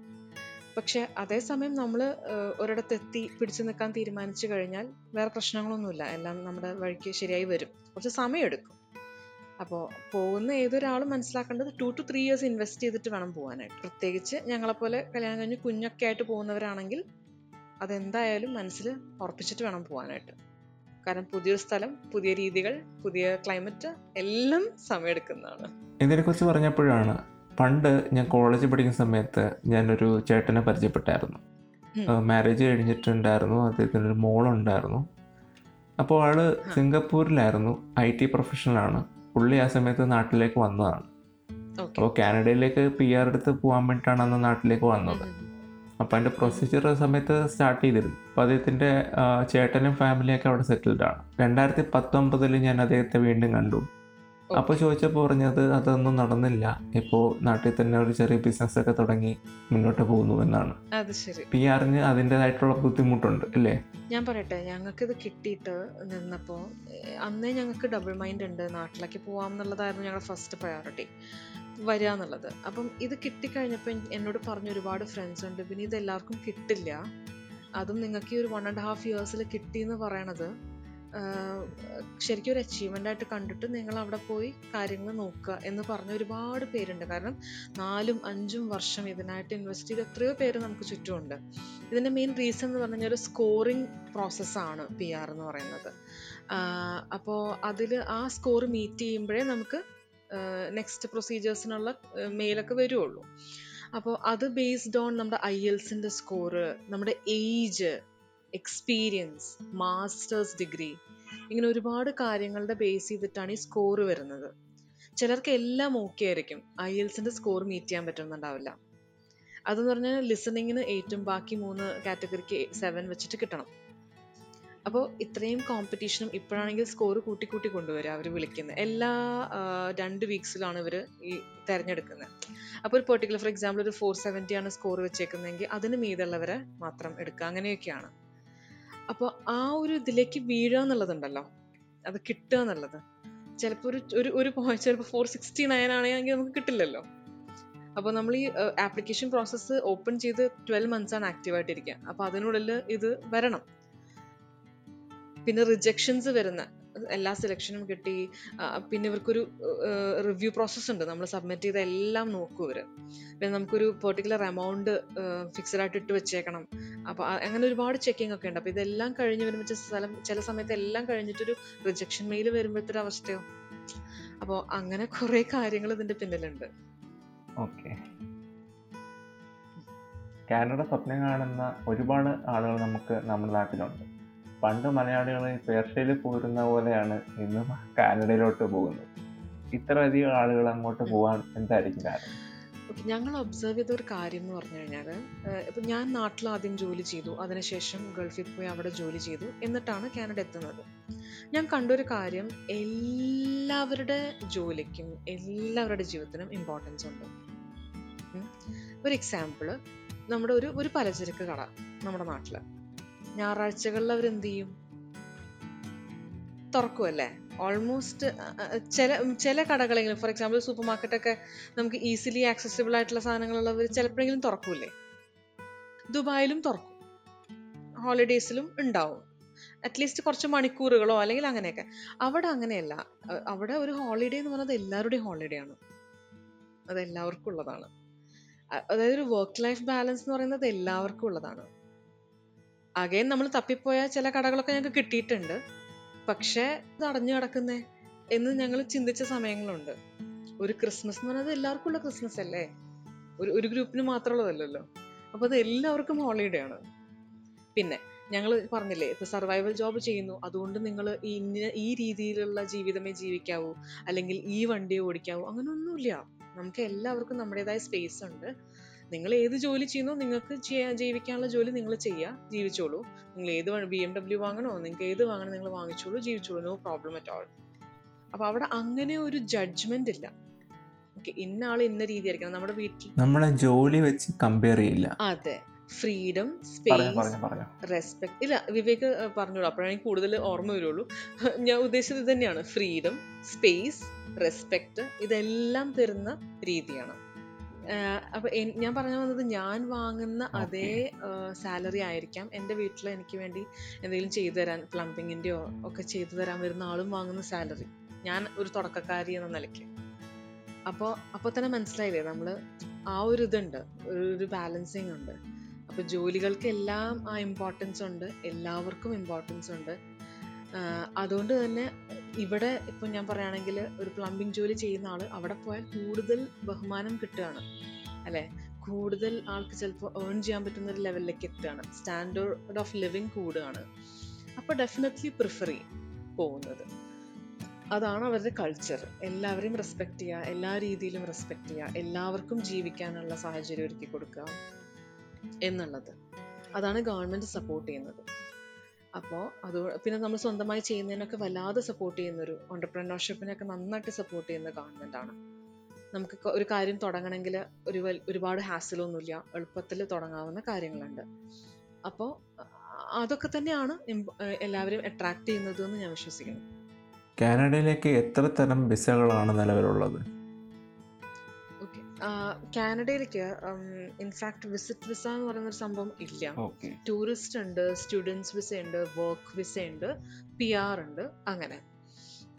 പക്ഷെ അതേസമയം നമ്മൾ ഒരിടത്ത് എത്തി പിടിച്ചു നിൽക്കാൻ തീരുമാനിച്ചു കഴിഞ്ഞാൽ വേറെ പ്രശ്നങ്ങളൊന്നുമില്ല. എല്ലാം നമ്മുടെ വഴിക്ക് ശരിയായി വരും. കുറച്ച് സമയമെടുക്കും. അപ്പോൾ പോകുന്ന ഏതൊരാളും മനസ്സിലാക്കേണ്ടത് two two three years invest ചെയ്തിട്ട് വേണം പോകാനായിട്ട്. പ്രത്യേകിച്ച് ഞങ്ങളെപ്പോലെ കല്യാണം കഴിഞ്ഞ് കുഞ്ഞൊക്കെ ആയിട്ട് പോകുന്നവരാണെങ്കിൽ അതെന്തായാലും മനസ്സിൽ ഉറപ്പിച്ചിട്ട് വേണം പോകാനായിട്ട്. കാരണം പുതിയൊരു സ്ഥലം പുതിയ രീതികൾ പുതിയ ക്ലൈമറ്റ് എല്ലാം സമയമെടുക്കുന്നതാണ്. ഇതിനെക്കുറിച്ച് പറഞ്ഞപ്പോഴാണ് പണ്ട് ഞാൻ കോളേജിൽ പഠിക്കുന്ന സമയത്ത് ഞാനൊരു ചേട്ടനെ പരിചയപ്പെട്ടായിരുന്നു. മാരേജ് കഴിഞ്ഞിട്ടുണ്ടായിരുന്നു. അദ്ദേഹത്തിനൊരു മോളുണ്ടായിരുന്നു. അപ്പോൾ ആൾ സിംഗപ്പൂരിലായിരുന്നു. ഐ ടി പ്രൊഫഷണലാണ് പുള്ളി ആ സമയത്ത് നാട്ടിലേക്ക് വന്നതാണ്. അപ്പോൾ കാനഡയിലേക്ക് പി ആർ എടുത്ത് പോകാൻ വേണ്ടിയിട്ടാണ് അന്ന് നാട്ടിലേക്ക് വന്നത്. അപ്പോൾ അതിന്റെ പ്രൊസീജിയർ സമയത്ത് സ്റ്റാർട്ട് ചെയ്തിരുന്നു. അപ്പോൾ അദ്ദേഹത്തിന്റെ ചേട്ടനും ഫാമിലിയൊക്കെ അവിടെ സെറ്റിൽഡ് ആണ്. രണ്ടായിരത്തി പത്തൊമ്പതിൽ ഞാൻ അദ്ദേഹത്തെ വീണ്ടും കണ്ടു. അപ്പോൾ ചോദിച്ചപ്പോൾ പറഞ്ഞത് അതൊന്നും നടന്നില്ല. ഇപ്പോ നാട്ടിൽ തന്നെ ഒരു ചെറിയ ബിസിനസ് ഒക്കെ തുടങ്ങി മുന്നോട്ട് പോകുന്നു എന്നാണ്. അത് ശരി. പി ആറിന് അതിന്റെതായിട്ടുള്ള ബുദ്ധിമുട്ടുണ്ട് അല്ലേ? ഞാൻ പറയട്ടെ ഞങ്ങൾക്ക് ഇത് കിട്ടിയിട്ട് നിന്നപ്പോൾ അന്നേ ഞങ്ങൾക്ക് ഡബിൾ മൈൻഡ് ഉണ്ട്. നാട്ടിലേക്ക് പോവാം എന്നുള്ളതായിരുന്നു ഞങ്ങളുടെ ഫസ്റ്റ് പ്രയോറിറ്റി വരിക എന്നുള്ളത്. അപ്പം ഇത് കിട്ടിക്കഴിഞ്ഞപ്പോൾ എന്നോട് പറഞ്ഞ ഒരുപാട് ഫ്രണ്ട്സ് ഉണ്ട്. പിന്നെ ഇത് എല്ലാവർക്കും കിട്ടില്ല. അതും നിങ്ങൾക്ക് ഈ ഒരു വൺ ആൻഡ് ഹാഫ് ഇയേഴ്സിൽ കിട്ടി എന്ന് പറയണത് ശരിക്കും ഒരു അച്ചീവ്മെന്റ് ആയിട്ട് കണ്ടിട്ട് നിങ്ങൾ അവിടെ പോയി കാര്യങ്ങൾ നോക്കുക എന്ന് പറഞ്ഞ ഒരുപാട് പേരുണ്ട്. കാരണം നാലും അഞ്ചും വർഷം ഇതിനായിട്ട് ഇൻവെസ്റ്റ് ചെയ്ത് എത്രയോ പേര് നമുക്ക് ചുറ്റുമുണ്ട്. ഇതിന്റെ മെയിൻ റീസൺ എന്ന് പറഞ്ഞു കഴിഞ്ഞാൽ ഒരു സ്കോറിംഗ് പ്രോസസ്സാണ് പി ആർ എന്ന് പറയുന്നത്. അപ്പോൾ അതിൽ ആ സ്കോർ മീറ്റ് ചെയ്യുമ്പോഴേ നമുക്ക് നെക്സ്റ്റ് പ്രൊസീജിയേഴ്സിനുള്ള മെയിലൊക്കെ വരുള്ളൂ അപ്പോൾ അത് ബേസ്ഡ് ഓൺ നമ്മുടെ ഐ എൽസിന്റെ സ്കോറ് നമ്മുടെ ഏജ് എക്സ്പീരിയൻസ് മാസ്റ്റേഴ്സ് ഡിഗ്രി ഇങ്ങനെ ഒരുപാട് കാര്യങ്ങളുടെ ബേസ് ചെയ്തിട്ടാണ് ഈ സ്കോർ വരുന്നത്. ചിലർക്ക് എല്ലാം ഓക്കെ ആയിരിക്കും. ഐ എൽസിന്റെ സ്കോർ മീറ്റ് ചെയ്യാൻ പറ്റുന്നുണ്ടാവില്ല. അതെന്ന് പറഞ്ഞാൽ ലിസണിങ്ങിന് ഏറ്റവും ബാക്കി മൂന്ന് കാറ്റഗറിക്ക് സെവൻ വെച്ചിട്ട് കിട്ടണം. അപ്പോൾ ഇത്രയും കോമ്പറ്റീഷനും ഇപ്പോഴാണെങ്കിൽ സ്കോർ കൂട്ടി കൂട്ടി കൊണ്ടുവരിക അവർ വിളിക്കുന്നത് എല്ലാ രണ്ട് വീക്സിലാണ് ഇവർ ഈ തിരഞ്ഞെടുക്കുന്നത് അപ്പോൾ ഒരു പെർട്ടിക്കുലർ ഫോർ എക്സാമ്പിൾ ഒരു ഫോർ സെവന്റി ആണ് സ്കോർ വെച്ചേക്കുന്നതെങ്കിൽ അതിന് മീതുള്ളവരെ മാത്രം എടുക്കുക. അങ്ങനെയൊക്കെയാണ്. അപ്പോൾ ആ ഒരു ഇതിലേക്ക് വീഴുക എന്നുള്ളതുണ്ടല്ലോ. അത് കിട്ടുക എന്നുള്ളത്. ചിലപ്പോൾ ഒരു ഒരു ഒരു പോയിന്റ് ചിലപ്പോൾ ഫോർ സിക്സ്റ്റി നയൻ ആണെങ്കിൽ നമുക്ക് കിട്ടില്ലല്ലോ. അപ്പോൾ നമ്മൾ ഈ ആപ്ലിക്കേഷൻ പ്രോസസ്സ് ഓപ്പൺ ചെയ്ത് ട്വൽവ് മന്ത്സ് ആണ് ആക്റ്റീവായിട്ടിരിക്കുക അപ്പോൾ അതിനുള്ളിൽ ഇത് വരണം. പിന്നെ റിജക്ഷൻസ് വരുന്ന എല്ലാ സെലക്ഷനും കിട്ടി. പിന്നെ ഇവർക്കൊരു റിവ്യൂ പ്രോസസ്സ് ഉണ്ട്. നമ്മൾ സബ്മിറ്റ് ചെയ്ത എല്ലാം നോക്കും ഇവർ പിന്നെ നമുക്കൊരു പെർട്ടിക്കുലർ എമൗണ്ട് ഫിക്സഡ് ആയിട്ട് ഇട്ട് വെച്ചേക്കണം. അപ്പോൾ അങ്ങനെ ഒരുപാട് ചെക്കിംഗ് ഒക്കെ ഉണ്ട്. അപ്പോൾ ഇതെല്ലാം കഴിഞ്ഞ് വരുമ്പോൾ സ്ഥലം ചില സമയത്ത് എല്ലാം കഴിഞ്ഞിട്ടൊരു റിജക്ഷൻ മെയിൽ വരുമ്പോഴത്തെ അവസ്ഥയോ? അപ്പോൾ അങ്ങനെ കുറേ കാര്യങ്ങൾ ഇതിന്റെ പിന്നിലുണ്ട്. കാനഡ സ്വപ്നം കാണുന്ന ഒരുപാട് ആളുകൾ നമുക്ക് നമ്മുടെ നാട്ടിലുണ്ട്. പണ്ട് മലയാളികൾ പേർഷ്യയിൽ പോരുന്ന പോലെയാണ് ഇന്ന് കാനഡയിലോട്ട് പോകുന്നത്. ഇത്രയധികം ആളുകൾ അങ്ങോട്ട് പോകാൻ എന്തായിരിക്കും കാരണം? ഞങ്ങൾ ഒബ്സർവ് ചെയ്ത ഒരു കാര്യം എന്ന് പറഞ്ഞു കഴിഞ്ഞാൽ ഇപ്പം ഞാൻ നാട്ടിൽ ആദ്യം ജോലി ചെയ്തു അതിനുശേഷം ഗൾഫിൽ പോയി അവിടെ ജോലി ചെയ്തു എന്നിട്ടാണ് കാനഡ എത്തുന്നത്. ഞാൻ കണ്ടൊരു കാര്യം എല്ലാവരുടെ ജോലിക്കും എല്ലാവരുടെ ജീവിതത്തിനും ഇമ്പോർട്ടൻസ് ഉണ്ട്. ഒരു എക്സാമ്പിൾ നമ്മുടെ ഒരു ഒരു പലചരക്ക് കട നമ്മുടെ നാട്ടിൽ ഞായറാഴ്ചകളിൽ അവരെന്ത് ചെയ്യും തുറക്കുമല്ലേ ഓൾമോസ്റ്റ് ചില ചില കടകളെങ്കിലും ഫോർ എക്സാമ്പിൾ സൂപ്പർ മാർക്കറ്റൊക്കെ നമുക്ക് ഈസിലി ആക്സസിബിൾ ആയിട്ടുള്ള സാധനങ്ങളുള്ളവർ ചിലപ്പോഴെങ്കിലും തുറക്കൂലേ ദുബായിലും തുറക്കും. ഹോളിഡേയ്സിലും ഉണ്ടാവും. അറ്റ്ലീസ്റ്റ് കുറച്ച് മണിക്കൂറുകളോ അല്ലെങ്കിൽ അങ്ങനെയൊക്കെ. അവിടെ അങ്ങനെയല്ല. അവിടെ ഒരു ഹോളിഡേ എന്ന് പറയുന്നത് എല്ലാവരുടെയും ഹോളിഡേ ആണ്. അത് എല്ലാവർക്കും ഉള്ളതാണ് അതായത് ഒരു വർക്ക് ലൈഫ് ബാലൻസ് എന്ന് പറയുന്നത് എല്ലാവർക്കും ഉള്ളതാണ്. അകേൻ നമ്മൾ തപ്പിപ്പോയ ചില കടകളൊക്കെ ഞങ്ങൾക്ക് കിട്ടിയിട്ടുണ്ട്. പക്ഷേ ഇത് അടഞ്ഞു കിടക്കുന്നേ എന്ന് ഞങ്ങൾ ചിന്തിച്ച സമയങ്ങളുണ്ട്. ഒരു ക്രിസ്മസ് എന്ന് പറയുന്നത് എല്ലാവർക്കും ഉള്ള ക്രിസ്മസ് അല്ലേ? ഒരു ഒരു ഗ്രൂപ്പിന് മാത്രമുള്ളതല്ലല്ലോ. അപ്പോൾ അത് എല്ലാവർക്കും ഹോളിഡേ ആണ്. പിന്നെ ഞങ്ങൾ പറഞ്ഞില്ലേ ഇപ്പൊ സർവൈവൽ ജോബ് ചെയ്യുന്നു. അതുകൊണ്ട് നിങ്ങൾ ഇന്ന ഈ രീതിയിലുള്ള ജീവിതമേ ജീവിക്കാവൂ. അല്ലെങ്കിൽ ഈ വണ്ടിയെ ഓടിക്കാവൂ. അങ്ങനെയൊന്നുമില്ല. നമുക്ക് എല്ലാവർക്കും നമ്മുടേതായ സ്പേസ് ഉണ്ട്. നിങ്ങൾ ഏത് ജോലി ചെയ്യുന്നോ നിങ്ങൾക്ക് ചെയ്യാൻ ജീവിക്കാനുള്ള ജോലി നിങ്ങൾ ചെയ്യുക ജീവിച്ചോളൂ. നിങ്ങൾ ഏത് ബി എം ഡബ്ല്യു വാങ്ങണോ നിങ്ങൾക്ക് ഏത് വാങ്ങണം നിങ്ങൾ വാങ്ങിച്ചോളൂ ജീവിച്ചോളൂ. നോ പ്രോബ്ലം അറ്റ് ഓൾ അപ്പൊ അവിടെ അങ്ങനെ ഒരു ജഡ്ജ്മെന്റ് ഇല്ല. ഓക്കെ ഇന്ന ആൾ ഇന്ന രീതി ആയിരിക്കണം നമ്മുടെ വീട്ടിൽ നമ്മളെ ജോലി വെച്ച് കമ്പയർ ചെയ്യില്ല. അതെ. ഫ്രീഡം സ്പേസ് റെസ്പെക്ട് ഇല്ല വിവേക് പറഞ്ഞോളൂ. അപ്പോഴാണ് കൂടുതൽ ഓർമ്മ വരുള്ളൂ. ഞാൻ ഉദ്ദേശിച്ചത് ഇത് തന്നെയാണ് ഫ്രീഡം സ്പേസ് റെസ്പെക്ട് ഇതെല്ലാം തരുന്ന രീതിയാണ്. ആഹ് അപ്പൊ ഞാൻ പറഞ്ഞു വന്നത് ഞാൻ വാങ്ങുന്ന അതേ സാലറി ആയിരിക്കാം. എന്റെ വീട്ടിൽ എനിക്ക് വേണ്ടി എന്തെങ്കിലും ചെയ്തു തരാൻ പ്ലംബിങ്ങിന്റെയോ ഒക്കെ ചെയ്തു തരാൻ വരുന്ന ആളും വാങ്ങുന്ന സാലറി. ഞാൻ ഒരു തുടക്കക്കാരി എന്ന നിലയ്ക്ക്. അപ്പോൾ അപ്പോൾ തന്നെ മനസ്സിലായില്ലേ? നമ്മൾ ആ ഒരു ഇതുണ്ട്. ഒരു- ബാലൻസിങ് ഉണ്ട്. അപ്പോൾ ജോലികൾക്ക് എല്ലാം ആ ഇമ്പോർട്ടൻസ് ഉണ്ട്. എല്ലാവർക്കും ഇമ്പോർട്ടൻസ് ഉണ്ട്. അതുകൊണ്ട് തന്നെ ഇവിടെ ഇപ്പം ഞാൻ പറയുകയാണെങ്കിൽ ഒരു പ്ലംബിംഗ് ജോലി ചെയ്യുന്ന ആൾ അവിടെ പോയാൽ കൂടുതൽ ബഹുമാനം കിട്ടുകയാണ്. അല്ലേ? കൂടുതൽ ആൾക്ക് ചിലപ്പോൾ ഏൺ ചെയ്യാൻ പറ്റുന്ന ഒരു ലെവലിലേക്ക് എത്തുകയാണ്. സ്റ്റാൻഡേർഡ് ഓഫ് ലിവിങ് കൂടുകയാണ്. അപ്പോൾ ഡെഫിനറ്റ്ലി പ്രിഫർ ചെയ്യും പോകുന്നത്. അതാണ് അവരുടെ കൾച്ചർ എല്ലാവരെയും റെസ്പെക്ട് ചെയ്യുക എല്ലാ രീതിയിലും റെസ്പെക്ട് ചെയ്യുക എല്ലാവർക്കും ജീവിക്കാനുള്ള സാഹചര്യം ഒരുക്കി കൊടുക്കുക എന്നുള്ളത്. അതാണ് ഗവൺമെന്റ് സപ്പോർട്ട് ചെയ്യുന്നത്. അപ്പോൾ അത് പിന്നെ നമ്മൾ സ്വന്തമായി ചെയ്യുന്നതിനൊക്കെ വല്ലാതെ സപ്പോർട്ട് ചെയ്യുന്ന ഒരു ഓണ്ടർപ്രണർഷിപ്പിനൊക്കെ നന്നായിട്ട് സപ്പോർട്ട് ചെയ്യുന്ന ഗവൺമെന്റ് ആണ്. നമുക്ക് ഒരു കാര്യം തുടങ്ങണമെങ്കിൽ ഒരു ഒരുപാട് ഹാസിലൊന്നുമില്ല എളുപ്പത്തിൽ തുടങ്ങാവുന്ന കാര്യങ്ങളുണ്ട്. അപ്പോൾ അതൊക്കെ തന്നെയാണ് എല്ലാവരും അട്രാക്ട് ചെയ്യുന്നത് എന്ന് ഞാൻ വിശ്വസിക്കുന്നു. കാനഡയിലേക്ക് എത്ര തരം വിസകളാണ് നിലവിലുള്ളത്? കാനഡയിലേക്ക് ഇൻഫാക്ട് വിസിറ്റ് വിസ എന്ന് പറയുന്ന ഒരു സംഭവം ഇല്ല. ടൂറിസ്റ്റ് ഉണ്ട് സ്റ്റുഡൻസ് വിസ ഉണ്ട് വർക്ക് വിസ ഉണ്ട് പി ആർ ഉണ്ട് അങ്ങനെ.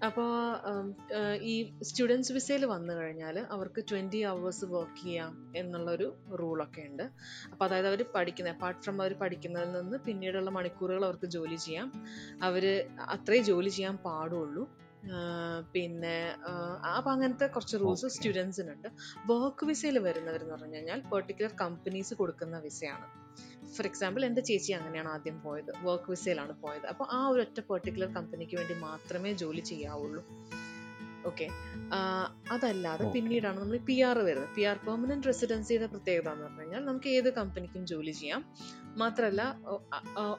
അപ്പോൾ ഈ സ്റ്റുഡൻസ് വിസയിൽ വന്നു കഴിഞ്ഞാൽ അവർക്ക് ട്വന്റി അവേഴ്സ് വർക്ക് ചെയ്യാം എന്നുള്ളൊരു റൂളൊക്കെ ഉണ്ട്. അപ്പോൾ അതായത് അവർ പഠിക്കുന്ന അപ്പാർട്ട് ഫ്രം അവർ പഠിക്കുന്നതിൽ നിന്ന് പിന്നീടുള്ള മണിക്കൂറുകൾ അവർക്ക് ജോലി ചെയ്യാം. അവർ അത്രേ ജോലി ചെയ്യാൻ പാടുള്ളൂ. പിന്നെ അപ്പം അങ്ങനത്തെ കുറച്ച് റൂൾസ്. സ്റ്റുഡൻസിനുണ്ട് വർക്ക് വിസയിൽ വരുന്നവരെന്ന് പറഞ്ഞു കഴിഞ്ഞാൽ പെർട്ടിക്കുലർ കമ്പനീസ് കൊടുക്കുന്ന വിസയാണ് ഫോർ എക്സാമ്പിൾ എന്റെ ചേച്ചി അങ്ങനെയാണ് ആദ്യം പോയത്. വർക്ക് വിസയിലാണ് പോയത്. അപ്പോൾ ആ ഒരു ഒറ്റ പെർട്ടിക്കുലർ കമ്പനിക്ക് വേണ്ടി മാത്രമേ ജോലി ചെയ്യാവുള്ളൂ. ഓക്കെ അതല്ലാതെ. പിന്നീടാണ് നമ്മൾ പി ആർ വരുന്നത്. പി ആർ പെർമനന്റ് റെസിഡൻസിയുടെ പ്രത്യേകത എന്ന് പറഞ്ഞു കഴിഞ്ഞാൽ നമുക്ക് ഏത് കമ്പനിക്കും ജോലി ചെയ്യാം. മാത്രമല്ല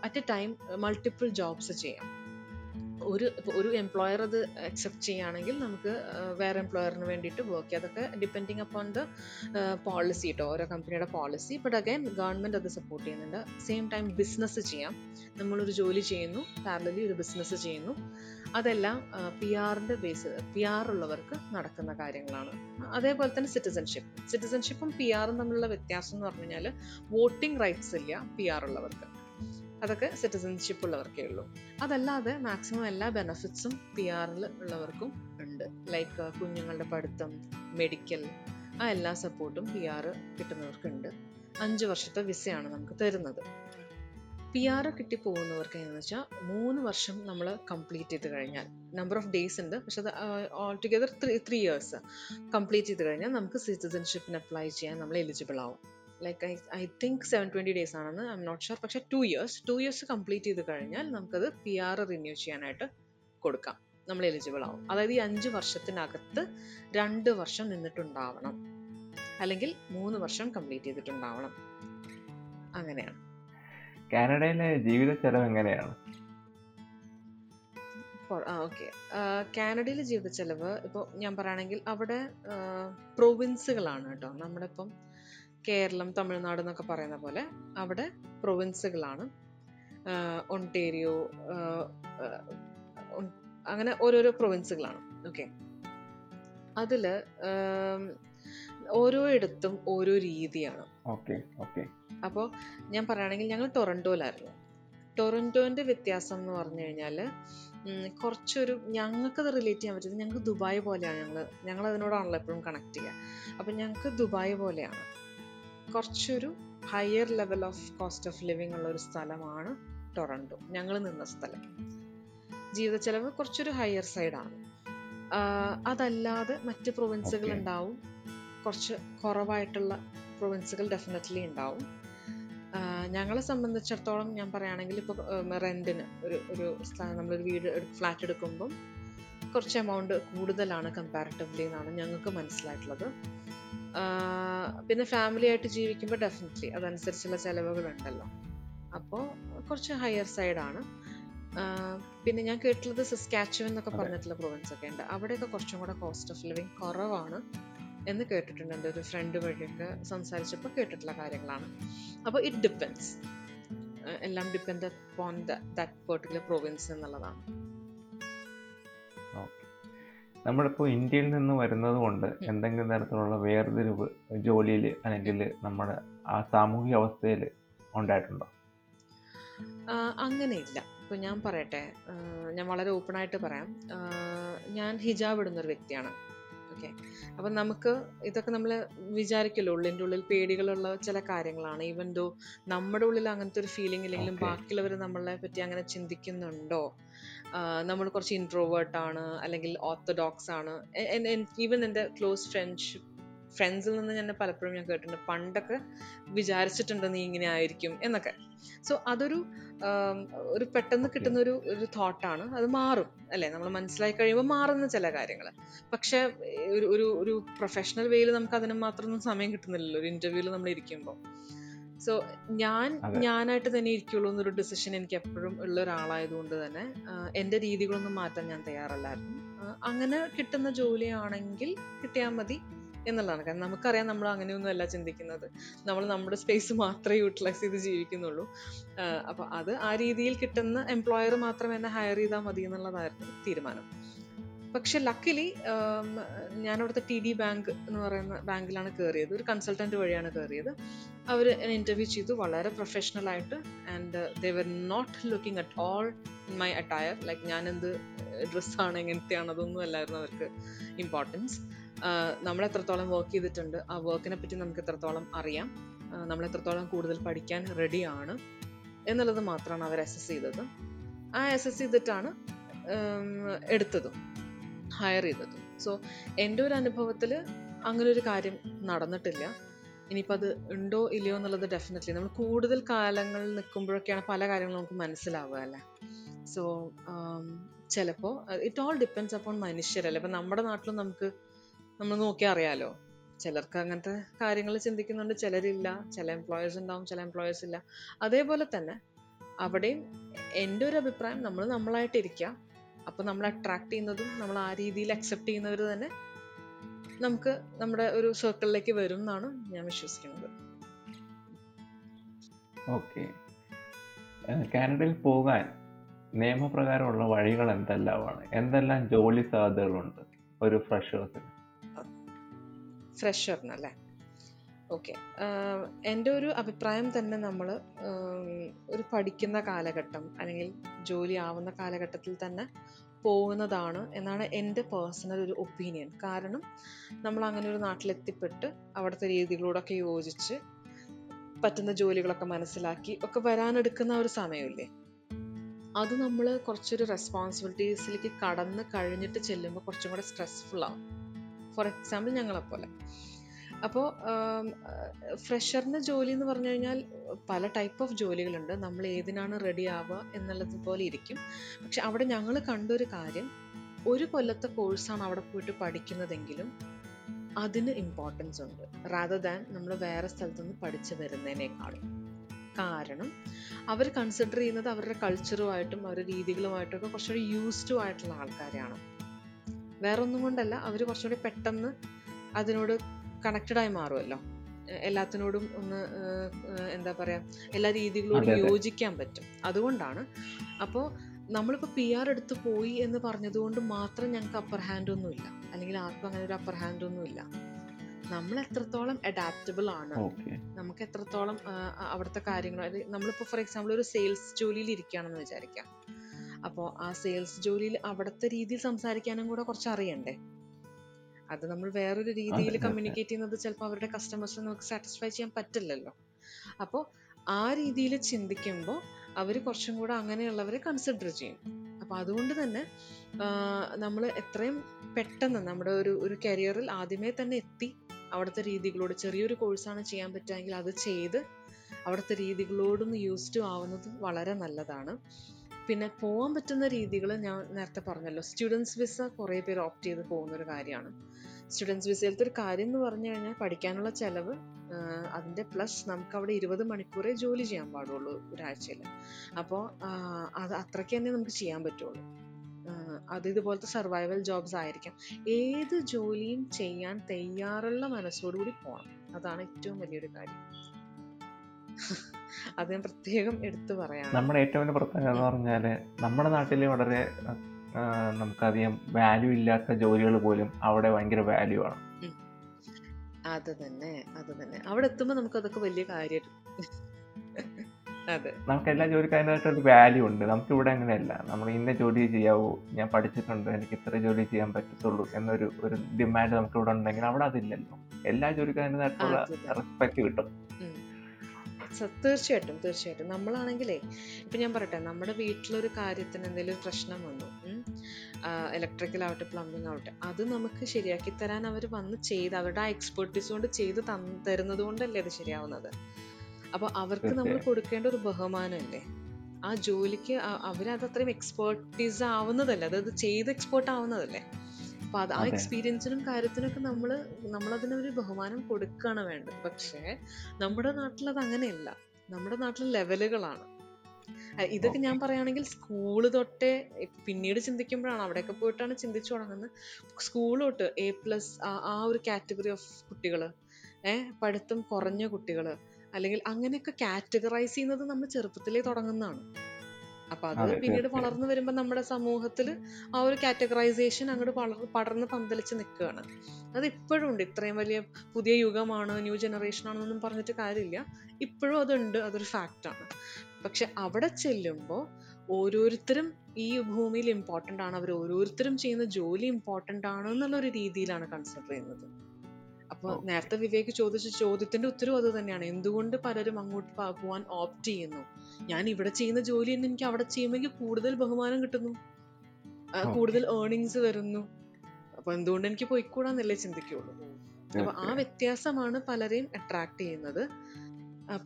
at a time multiple jobs ചെയ്യാം. ഒരു ഒരു എംപ്ലോയർ അത് അക്സെപ്റ്റ് ചെയ്യുകയാണെങ്കിൽ നമുക്ക് വേറെ എംപ്ലോയറിന് വേണ്ടിയിട്ട് വർക്ക് ചെയ്യാം. അതൊക്കെ ഡിപ്പെൻഡിങ് അപ്പോൺ ദ പോളിസി കേട്ടോ ഓരോ കമ്പനിയുടെ പോളിസി ബട്ട് അഗൈൻ ഗവൺമെന്റ് അത് സപ്പോർട്ട് ചെയ്യുന്നുണ്ട്. സെയിം ടൈം ബിസിനസ് ചെയ്യാം. നമ്മളൊരു ജോലി ചെയ്യുന്നു പാരലലി ഒരു ബിസിനസ് ചെയ്യുന്നു. അതെല്ലാം പി ആറിന്റെ ബേസ് പി ആർ ഉള്ളവർക്ക് നടക്കുന്ന കാര്യങ്ങളാണ്. അതേപോലെ തന്നെ സിറ്റിസൺഷിപ്പ് സിറ്റിസൺഷിപ്പും പി ആറും തമ്മിലുള്ള വ്യത്യാസം എന്ന് പറഞ്ഞു കഴിഞ്ഞാൽ വോട്ടിംഗ് റൈറ്റ്സ് ഇല്ല പി ആർ ഉള്ളവർക്ക്. അതൊക്കെ സിറ്റിസൺഷിപ്പ് ഉള്ളവർക്കേ ഉള്ളൂ. അതല്ലാതെ മാക്സിമം എല്ലാ ബെനഫിറ്റ്സും പി ആറിൽ ഉള്ളവർക്കും ഉണ്ട്. ലൈക്ക് കുഞ്ഞുങ്ങളുടെ പഠിത്തം മെഡിക്കൽ ആ എല്ലാ സപ്പോർട്ടും പി ആറ് കിട്ടുന്നവർക്കുണ്ട്. അഞ്ച് വർഷത്തെ വിസയാണ് നമുക്ക് തരുന്നത്. പി ആർ കിട്ടിപ്പോകുന്നവർക്ക് എന്ന് വെച്ചാൽ മൂന്ന് വർഷം നമ്മൾ കംപ്ലീറ്റ് ചെയ്ത് കഴിഞ്ഞാൽ നമ്പർ ഓഫ് ഡേയ്സ് ഉണ്ട് പക്ഷെ അത് all together three three years complete ചെയ്ത് കഴിഞ്ഞാൽ നമുക്ക് സിറ്റിസൺഷിപ്പിന് അപ്ലൈ ചെയ്യാൻ നമ്മൾ എലിജിബിൾ ആവും. Like I I think seven twenty days ആണെന്ന്. ഐ എം നോട്ട് ഷുവർ പക്ഷേ two years two years complete ചെയ്ത് കഴിഞ്ഞാൽ നമുക്കത് പി ആർ റിന്യൂ ചെയ്യാനായിട്ട് കൊടുക്കാം. നമ്മൾ എലിജിബിൾ ആവും. അതായത് ഈ അഞ്ച് വർഷത്തിനകത്ത് രണ്ട് വർഷം നിന്നിട്ടുണ്ടാവണം. അല്ലെങ്കിൽ മൂന്ന് വർഷം കംപ്ലീറ്റ് ചെയ്തിട്ടുണ്ടാവണം. അങ്ങനെയാണ്. കാനഡയിലെ ജീവിത ചെലവ് എങ്ങനെയാണ്? ആ ഓക്കെ കാനഡയിലെ ജീവിത ചെലവ് ഇപ്പോൾ ഞാൻ പറയുകയാണെങ്കിൽ അവിടെ പ്രൊവിൻസുകളാണ് കേട്ടോ. നമ്മുടെ ഇപ്പം കേരളം തമിഴ്നാട് എന്നൊക്കെ പറയുന്ന പോലെ അവിടെ പ്രൊവിൻസുകളാണ് ഒണ്ടേരിയോ അങ്ങനെ ഓരോരോ പ്രൊവിൻസുകളാണ് ഓക്കെ അതിൽ ഓരോ ഇടത്തും ഓരോ രീതിയാണ്. അപ്പോൾ ഞാൻ പറയുകയാണെങ്കിൽ ഞങ്ങൾ ടൊറന്റോയിലായിരുന്നു ടൊറന്റോന്റെ വ്യത്യാസം എന്ന് പറഞ്ഞു കഴിഞ്ഞാൽ കുറച്ചൊരു ഞങ്ങൾക്കത് റിലേറ്റ് ചെയ്യാൻ പറ്റുന്നത് ഞങ്ങൾക്ക് ദുബായ് പോലെയാണ് ഞങ്ങൾ ഞങ്ങൾ അതിനോടാണല്ലോ എപ്പോഴും കണക്ട് ചെയ്യുക. അപ്പം ഞങ്ങൾക്ക് ദുബായ് പോലെയാണ്. കുറച്ചൊരു higher level of cost of living ഉള്ള ഒരു സ്ഥലമാണ് ടൊറൻഡോ ഞങ്ങൾ നിന്ന സ്ഥലം. ജീവിത ചെലവ് കുറച്ചൊരു ഹയർ സൈഡാണ് അതല്ലാതെ മറ്റ് പ്രൊവിൻസുകൾ ഉണ്ടാവും. കുറച്ച് കുറവായിട്ടുള്ള പ്രൊവിൻസുകൾ ഡെഫിനറ്റ്ലി ഉണ്ടാവും. ഞങ്ങളെ സംബന്ധിച്ചിടത്തോളം ഞാൻ പറയുകയാണെങ്കിൽ ഇപ്പോൾ റെന്റിന് ഒരു ഒരു സ്ഥലം നമ്മളൊരു വീട് ഫ്ലാറ്റ് എടുക്കുമ്പം കുറച്ച് എമൗണ്ട് കൂടുതലാണ് കമ്പാരിറ്റീവ്ലി എന്നാണ് ഞങ്ങൾക്ക് മനസ്സിലായിട്ടുള്ളത്. പിന്നെ ഫാമിലി ആയിട്ട് ജീവിക്കുമ്പോൾ ഡെഫിനറ്റ്ലി അതനുസരിച്ചുള്ള ചിലവുകളുണ്ടല്ലോ. അപ്പോൾ കുറച്ച് ഹയർ സൈഡാണ് പിന്നെ ഞാൻ കേട്ടിട്ടുള്ളത് സിസ്കാച്ചുവൻ എന്നൊക്കെ പറഞ്ഞിട്ടുള്ള പ്രൊവിൻസ് ഒക്കെ ഉണ്ട്. അവിടെയൊക്കെ കുറച്ചും കൂടെ കോസ്റ്റ് ഓഫ് ലിവിങ് കുറവാണ് എന്ന് കേട്ടിട്ടുണ്ട് എന്റെ ഒരു ഫ്രണ്ട് വഴിയൊക്കെ സംസാരിച്ചപ്പോൾ കേട്ടിട്ടുള്ള കാര്യങ്ങളാണ്. അപ്പോൾ ഇറ്റ് ഡിപ്പെൻസ് എല്ലാം depend upon that particular province എന്നുള്ളതാണ്. നമ്മളിപ്പോൾ ഇന്ത്യയിൽ നിന്ന് വരുന്നത് കൊണ്ട് എന്തെങ്കിലും തരത്തിലുള്ള വേർതിരിവ് ജോലിയിൽ അല്ലെങ്കിൽ നമ്മുടെ ആ സാമൂഹിക അവസ്ഥയിൽ ഉണ്ടായിട്ടുണ്ടോ? അങ്ങനെയില്ല. ഇപ്പൊ ഞാൻ പറയട്ടെ. ഞാൻ വളരെ ഓപ്പൺ ആയിട്ട് പറയാം. ഞാൻ ഹിജാബ് ഇടുന്ന ഒരു വ്യക്തിയാണ്. ഓക്കെ. അപ്പം നമുക്ക് ഇതൊക്കെ നമ്മൾ വിചാരിക്കുമല്ലോ ഉള്ളിന്റെ ഉള്ളിൽ പേടികളുള്ള ചില കാര്യങ്ങളാണ്. ഈവൻ ദോ നമ്മുടെ ഉള്ളിൽ അങ്ങനത്തെ ഒരു ഫീലിംഗ് ഇല്ലെങ്കിലും. ബാക്കിയുള്ളവർ നമ്മളെ പറ്റി അങ്ങനെ ചിന്തിക്കുന്നുണ്ടോ? നമ്മൾ കുറച്ച് ഇൻട്രോവേർട്ട് ആണ് അല്ലെങ്കിൽ ഓർത്തഡോക്സ് ആണ്. ഈവൻ എന്റെ ക്ലോസ് ഫ്രണ്ട്ഷിപ്പ് ഫ്രണ്ട്സിൽ നിന്ന് തന്നെ പലപ്പോഴും ഞാൻ കേട്ടിട്ടുണ്ട്. പണ്ടൊക്കെ വിചാരിച്ചിട്ടുണ്ട് നീ ഇങ്ങനെ ആയിരിക്കും എന്നൊക്കെ. സോ അതൊരു ഒരു പെട്ടെന്ന് കിട്ടുന്ന ഒരു ഒരു തോട്ടാണ് അത് മാറും അല്ലേ? നമ്മൾ മനസ്സിലായി കഴിയുമ്പോൾ മാറുന്ന ചില കാര്യങ്ങൾ പക്ഷെ ഒരു ഒരു ഒരു പ്രൊഫഷണൽ വേയിൽ നമുക്ക് അതിന് മാത്രമൊന്നും സമയം കിട്ടുന്നില്ലല്ലോ. ഒരു ഇന്റർവ്യൂവിൽ നമ്മൾ ഇരിക്കുമ്പോൾ സോ ഞാൻ. ഞാനായിട്ട് തന്നെ ഇരിക്കുള്ളൂ എന്നൊരു ഡിസിഷൻ എനിക്ക് എപ്പോഴും ഉള്ള ഒരാളായതുകൊണ്ട് തന്നെ എന്റെ രീതികളൊന്നും മാറ്റാൻ ഞാൻ തയ്യാറല്ലായിരുന്നു. അങ്ങനെ കിട്ടുന്ന ജോലിയാണെങ്കിൽ കിട്ടിയാൽ മതി. എന്നുള്ളതാണ്. കാരണം നമുക്കറിയാം നമ്മൾ അങ്ങനെയൊന്നും അല്ല ചിന്തിക്കുന്നത്. നമ്മൾ നമ്മുടെ സ്പേസ് മാത്രമേ യൂട്ടിലൈസ് ചെയ്ത് ജീവിക്കുന്നുള്ളൂ. അപ്പോൾ അപ്പൊ അത് ആ രീതിയിൽ കിട്ടുന്ന എംപ്ലോയർ മാത്രം എന്നെ ഹയർ ചെയ്താൽ മതി എന്നുള്ളതായിരുന്നു തീരുമാനം. പക്ഷെ ലക്കിലി ഞാൻ അവിടുത്തെ ടി ഡി ബാങ്ക് എന്ന് പറയുന്ന ബാങ്കിലാണ് കയറിയത്. ഒരു കൺസൾട്ടന്റ് വഴിയാണ് കയറിയത്. അവർ എന്നെ ഇന്റർവ്യൂ ചെയ്തു. വളരെ പ്രൊഫഷണൽ ആയിട്ട്. And they were not looking at all my attire like ഞാൻ എന്ത് ഡ്രസ്സാണ് എങ്ങനത്തെയാണ് അതൊന്നും അല്ലായിരുന്നു അവർക്ക് ഇമ്പോർട്ടൻസ് നമ്മൾ എത്രത്തോളം വർക്ക് ചെയ്തിട്ടുണ്ട് ആ വർക്കിനെ പറ്റി നമുക്ക് എത്രത്തോളം അറിയാം നമ്മൾ എത്രത്തോളം കൂടുതൽ പഠിക്കാൻ റെഡിയാണ് എന്നുള്ളത് മാത്രമാണ് അവർ അസസ് ചെയ്തത്. ആ അസസ് ചെയ്തിട്ടാണ് എടുത്തതും ഹയർ ചെയ്തതും. സോ എന്റെ ഒരു അനുഭവത്തിൽ അങ്ങനെ ഒരു കാര്യം നടന്നിട്ടില്ല. ഇനിയിപ്പോൾ അത് ഉണ്ടോ ഇല്ലയോ എന്നുള്ളത് ഡെഫിനറ്റ്ലി നമ്മൾ കൂടുതൽ കാലങ്ങൾ നിൽക്കുമ്പോഴൊക്കെയാണ് പല കാര്യങ്ങളും നമുക്ക് മനസ്സിലാവുക അല്ലേ? സോ ചിലപ്പോൾ ഇറ്റ് ഓൾ ഡിപ്പെൻസ് അപ്പോൺ മനുഷ്യരല്ലേ? ഇപ്പം നമ്മുടെ നാട്ടിലും നമുക്ക് നമ്മൾ നോക്കിയാൽ അറിയാലോ? ചിലർക്ക് അങ്ങനത്തെ കാര്യങ്ങൾ ചിന്തിക്കുന്നുണ്ട് ചിലരില്ല. ചില എംപ്ലോയേഴ്സ് ഉണ്ടാവും ചില എംപ്ലോയേഴ്സ് ഇല്ല. അതേപോലെ തന്നെ അവിടെയും എന്റെ ഒരു അഭിപ്രായം നമ്മൾ നമ്മളായിട്ടിരിക്കുക. അപ്പോൾ നമ്മൾ അട്രാക്ട് ചെയ്യുന്നതും നമ്മൾ ആ രീതിയിൽ അക്സെപ്റ്റ് ചെയ്യുന്നവർ തന്നെ നമുക്ക് നമ്മുടെ ഒരു സർക്കിളിലേക്ക് വരും എന്നാണ് ഞാൻ വിശ്വസിക്കുന്നത്. ഓക്കെ. കാനഡയിൽ പോകാൻ നിയമപ്രകാരമുള്ള വഴികൾ എന്തെല്ലാമാണ്? എന്തെല്ലാം ജോലി സാധ്യതകളുണ്ട് ഒരു ഫ്രഷേഴ്സിന്? ഫ്രഷറിനല്ലേ ഓക്കെ. എന്റെ ഒരു അഭിപ്രായം തന്നെ നമ്മൾ ഒരു പഠിക്കുന്ന കാലഘട്ടം അല്ലെങ്കിൽ ജോലി ആവുന്ന കാലഘട്ടത്തിൽ തന്നെ പോകുന്നതാണ് എന്നാണ് എന്റെ പേഴ്സണൽ ഒരു ഒപ്പീനിയൻ കാരണം നമ്മൾ അങ്ങനെ ഒരു നാട്ടിലെത്തിപ്പെട്ട് അവിടുത്തെ രീതികളോടൊക്കെ യോജിച്ച് പറ്റുന്ന ജോലികളൊക്കെ മനസ്സിലാക്കി ഒക്കെ വരാനെടുക്കുന്ന ഒരു സമയമില്ലേ? അത് നമ്മൾ കുറച്ചൊരു റെസ്പോൺസിബിലിറ്റീസിലേക്ക് കടന്ന് കഴിഞ്ഞിട്ട് ചെല്ലുമ്പോൾ കുറച്ചും കൂടെ സ്ട്രെസ്ഫുൾ ഫോർ എക്സാമ്പിൾ ഞങ്ങളെപ്പോലെ. അപ്പോൾ ഫ്രഷറിന് ജോലി എന്ന് പറഞ്ഞു കഴിഞ്ഞാൽ പല ടൈപ്പ് ഓഫ് ജോലികളുണ്ട്. നമ്മൾ ഏതിനാണ് റെഡി ആവുക എന്നുള്ളത് പോലെ ഇരിക്കും. പക്ഷെ അവിടെ ഞങ്ങൾ കണ്ടൊരു കാര്യം ഒരു കൊല്ലത്തെ കോഴ്സാണ് അവിടെ പോയിട്ട് പഠിക്കുന്നതെങ്കിലും അതിന് ഇമ്പോർട്ടൻസ് ഉണ്ട്. റാദർ ദാൻ നമ്മൾ വേറെ സ്ഥലത്തു നിന്ന് പഠിച്ചു വരുന്നതിനേക്കാളും. കാരണം അവർ കൺസിഡർ ചെയ്യുന്നത് അവരുടെ കൾച്ചറുമായിട്ടും അവരുടെ രീതികളുമായിട്ടൊക്കെ കുറച്ചുകൂടി യൂസ്ഡ് ആയിട്ടുള്ള ആൾക്കാരെയാണ് വേറൊന്നും കൊണ്ടല്ല അവർ കുറച്ചുകൂടി പെട്ടെന്ന് അതിനോട് കണക്റ്റഡ് ആയി മാറുമല്ലോ. എല്ലാത്തിനോടും ഒന്ന് എന്താ പറയുക എല്ലാ രീതികളോടും. യോജിക്കാൻ പറ്റും. അതുകൊണ്ടാണ്. അപ്പോൾ നമ്മളിപ്പോൾ പി ആർ എടുത്ത് പോയി എന്ന് പറഞ്ഞതുകൊണ്ട് മാത്രം ഞങ്ങൾക്ക് അപ്പർ ഹാൻഡ് ഒന്നുമില്ല. അല്ലെങ്കിൽ ആർക്കും അങ്ങനെ ഒരു അപ്പർ ഹാൻഡ് ഒന്നുമില്ല. നമ്മൾ എത്രത്തോളം അഡാപ്റ്റബിൾ ആണ്. നമുക്ക് എത്രത്തോളം അവിടുത്തെ കാര്യങ്ങൾ അതായത് നമ്മളിപ്പോൾ ഫോർ എക്സാമ്പിൾ ഒരു സെയിൽസ് ജോലിയിൽ ഇരിക്കുകയാണെന്ന് വിചാരിക്കാം. അപ്പോൾ ആ സെയിൽസ് ജോലിയിൽ അവിടുത്തെ രീതിയിൽ സംസാരിക്കാനും കൂടെ കുറച്ച് അറിയണ്ടേ? അത് നമ്മൾ വേറൊരു രീതിയിൽ. കമ്മ്യൂണിക്കേറ്റ് ചെയ്യുന്നത് ചിലപ്പോൾ അവരുടെ കസ്റ്റമേഴ്സിനെ നമുക്ക് സാറ്റിസ്ഫൈ ചെയ്യാൻ പറ്റില്ലല്ലോ. അപ്പോൾ ആ രീതിയിൽ ചിന്തിക്കുമ്പോൾ അവർ കുറച്ചും കൂടെ അങ്ങനെയുള്ളവരെ കൺസിഡർ ചെയ്യും. അപ്പോൾ അതുകൊണ്ട് തന്നെ നമ്മൾ എത്രയും പെട്ടെന്ന് നമ്മുടെ ഒരു ഒരു കരിയറിൽ ആദ്യമേ തന്നെ എത്തി. അവിടുത്തെ രീതികളോട് ചെറിയൊരു കോഴ്സാണ് ചെയ്യാൻ പറ്റുമെങ്കിൽ അത് ചെയ്ത് അവിടുത്തെ രീതികളോടൊന്ന് യൂസ്ഡ് ആവുന്നത് വളരെ നല്ലതാണ്. പിന്നെ പോകാൻ പറ്റുന്ന രീതികൾ ഞാൻ നേരത്തെ പറഞ്ഞല്ലോ. സ്റ്റുഡൻസ് വിസ കുറേ പേര് ഓപ്റ്റ് ചെയ്ത് പോകുന്ന ഒരു കാര്യമാണ്. സ്റ്റുഡൻസ് വിസയിലത്തെ ഒരു കാര്യം എന്ന് പറഞ്ഞു കഴിഞ്ഞാൽ പഠിക്കാനുള്ള ചിലവ് അതിന്റെ പ്ലസ് നമുക്ക് അവിടെ ഇരുപത് മണിക്കൂറേ ജോലി ചെയ്യാൻ പാടുള്ളൂ ഒരാഴ്ചയിൽ അപ്പോൾ അത് അത്രയ്ക്ക് തന്നെ നമുക്ക് ചെയ്യാൻ പറ്റുള്ളൂ. അത് ഇതുപോലത്തെ സർവൈവൽ ജോബ്സ് ആയിരിക്കാം. ഏത് ജോലിയും ചെയ്യാൻ തയ്യാറുള്ള മനസ്സോടുകൂടി പോകണം അതാണ് ഏറ്റവും വലിയൊരു കാര്യം. അത് ഞാൻ പ്രത്യേകം എടുത്തു പറയാം. നമ്മുടെ ഏറ്റവും വലിയ പ്രത്യേകത എന്ന് പറഞ്ഞാൽ നമ്മുടെ നാട്ടിൽ വളരെ നമുക്കധികം വാല്യൂ ഇല്ലാത്ത ജോലികൾ പോലും അവിടെ ഭയങ്കര വാല്യൂ ആണ്. അത് തന്നെ അത് തന്നെ. അവിടെ എത്തുമ്പോൾ നമുക്ക് അതൊക്കെ വലിയ കാര്യമായിട്ട് അതെ. നമുക്ക് എല്ലാ ജോലിക്കാരനായിട്ട് ഒരു വാല്യൂ ഉണ്ട്. നമുക്ക് ഇവിടെ അങ്ങനെയല്ല. നമ്മൾ ഇന്ന ജോലി ചെയ്യാവൂ ഞാൻ പഠിച്ചിട്ടുണ്ട് എനിക്ക് ഇത്ര ജോലി ചെയ്യാൻ പറ്റത്തുള്ളൂ എന്നൊരു ഒരു ഡിമാൻഡ് നമുക്ക് ഇവിടെ ഉണ്ടെങ്കിൽ അവിടെ അതില്ലല്ലോ. എല്ലാ ജോലിക്കാരനായിട്ടുള്ള. റെസ്പെക്ട് കിട്ടും. തീർച്ചയായിട്ടും തീർച്ചയായിട്ടും. നമ്മളാണെങ്കിലേ ഇപ്പം ഞാൻ പറയട്ടെ നമ്മുടെ വീട്ടിലൊരു കാര്യത്തിന് എന്തെങ്കിലും പ്രശ്നം വന്നു ഇലക്ട്രിക്കൽ ആവട്ടെ പ്ലംബിംഗ് ആവട്ടെ അത് നമുക്ക് ശരിയാക്കി തരാൻ അവർ വന്ന് ചെയ്ത് അവരുടെ ആ എക്സ്പെർട്ടീസ് കൊണ്ട് ചെയ്ത് തന്ന് തരുന്നത് കൊണ്ടല്ലേ അത് ശരിയാവുന്നത്. അപ്പോൾ അവർക്ക് നമ്മൾ കൊടുക്കേണ്ട ഒരു ബഹുമാനമല്ലേ? ആ ജോലിക്ക് അവരത് അത്രയും എക്സ്പേർട്ടീസ് ആവുന്നതല്ലേ? അതായത് ചെയ്ത് എക്സ്പേർട്ട് ആവുന്നതല്ലേ? അപ്പൊ അത് ആ. എക്സ്പീരിയൻസിനും കാര്യത്തിനൊക്കെ നമ്മൾ നമ്മളതിനൊരു ബഹുമാനം കൊടുക്കുകയാണ് വേണ്ടത്. പക്ഷേ നമ്മുടെ നാട്ടിൽ അത് അങ്ങനെയല്ല. നമ്മുടെ നാട്ടിൽ ലെവലുകളാണ്. ഇതൊക്കെ ഞാൻ പറയുകയാണെങ്കിൽ സ്കൂൾ തൊട്ടേ പിന്നീട് ചിന്തിക്കുമ്പോഴാണ്. അവിടെയൊക്കെ പോയിട്ടാണ് ചിന്തിച്ചു തുടങ്ങുന്നത്. സ്കൂൾ തൊട്ട് എ പ്ലസ് ആ ഒരു കാറ്റഗറി ഓഫ് കുട്ടികൾ ഏഹ് പഠിത്തം കുറഞ്ഞ കുട്ടികൾ അല്ലെങ്കിൽ അങ്ങനെയൊക്കെ കാറ്റഗറൈസ് ചെയ്യുന്നത് നമ്മൾ ചെറുപ്പത്തിലേ തുടങ്ങുന്നതാണ്. അപ്പൊ അത് പിന്നീട്. വളർന്നു വരുമ്പോൾ നമ്മുടെ സമൂഹത്തിൽ ആ ഒരു കാറ്റഗറൈസേഷൻ അങ്ങോട്ട് വളർ പടർന്ന് പന്തലിച്ച് നിൽക്കുകയാണ് അത് ഇപ്പോഴും ഉണ്ട്. ഇത്രയും വലിയ പുതിയ യുഗമാണ് ന്യൂ ജനറേഷൻ ആണെന്നൊന്നും പറഞ്ഞിട്ട് കാര്യമില്ല. ഇപ്പോഴും അതുണ്ട്. അതൊരു ഫാക്റ്റാണ് പക്ഷെ അവിടെ ചെല്ലുമ്പോൾ ഓരോരുത്തരും ഈ ഭൂമിയിൽ ഇമ്പോർട്ടന്റ് ആണ്. അവർ ഓരോരുത്തരും ചെയ്യുന്ന ജോലി ഇമ്പോർട്ടന്റ് ആണ് എന്നുള്ള ഒരു രീതിയിലാണ് കൺസിഡർ ചെയ്യുന്നത്. അപ്പോൾ. നേരത്തെ വിവേക് ചോദിച്ച ചോദ്യത്തിന്റെ ഉത്തരവും അത് തന്നെയാണ്. എന്തുകൊണ്ട് പലരും അങ്ങോട്ട് പോകുവാൻ ഓപ്റ്റ് ചെയ്യുന്നു? ഞാൻ ഇവിടെ ചെയ്യുന്ന ജോലി തന്നെ എനിക്ക് അവിടെ ചെയ്യുമ്പോൾ കൂടുതൽ ബഹുമാനം കിട്ടുന്നു. കൂടുതൽ ഏർണിങ്സ് വരുന്നു. അപ്പൊ എന്തുകൊണ്ട് എനിക്ക് പോയിക്കൂടാന്നല്ലേ ചിന്തിക്കുള്ളൂ. അപ്പൊ ആ. വ്യത്യാസമാണ് പലരെയും അട്രാക്ട് ചെയ്യുന്നത്.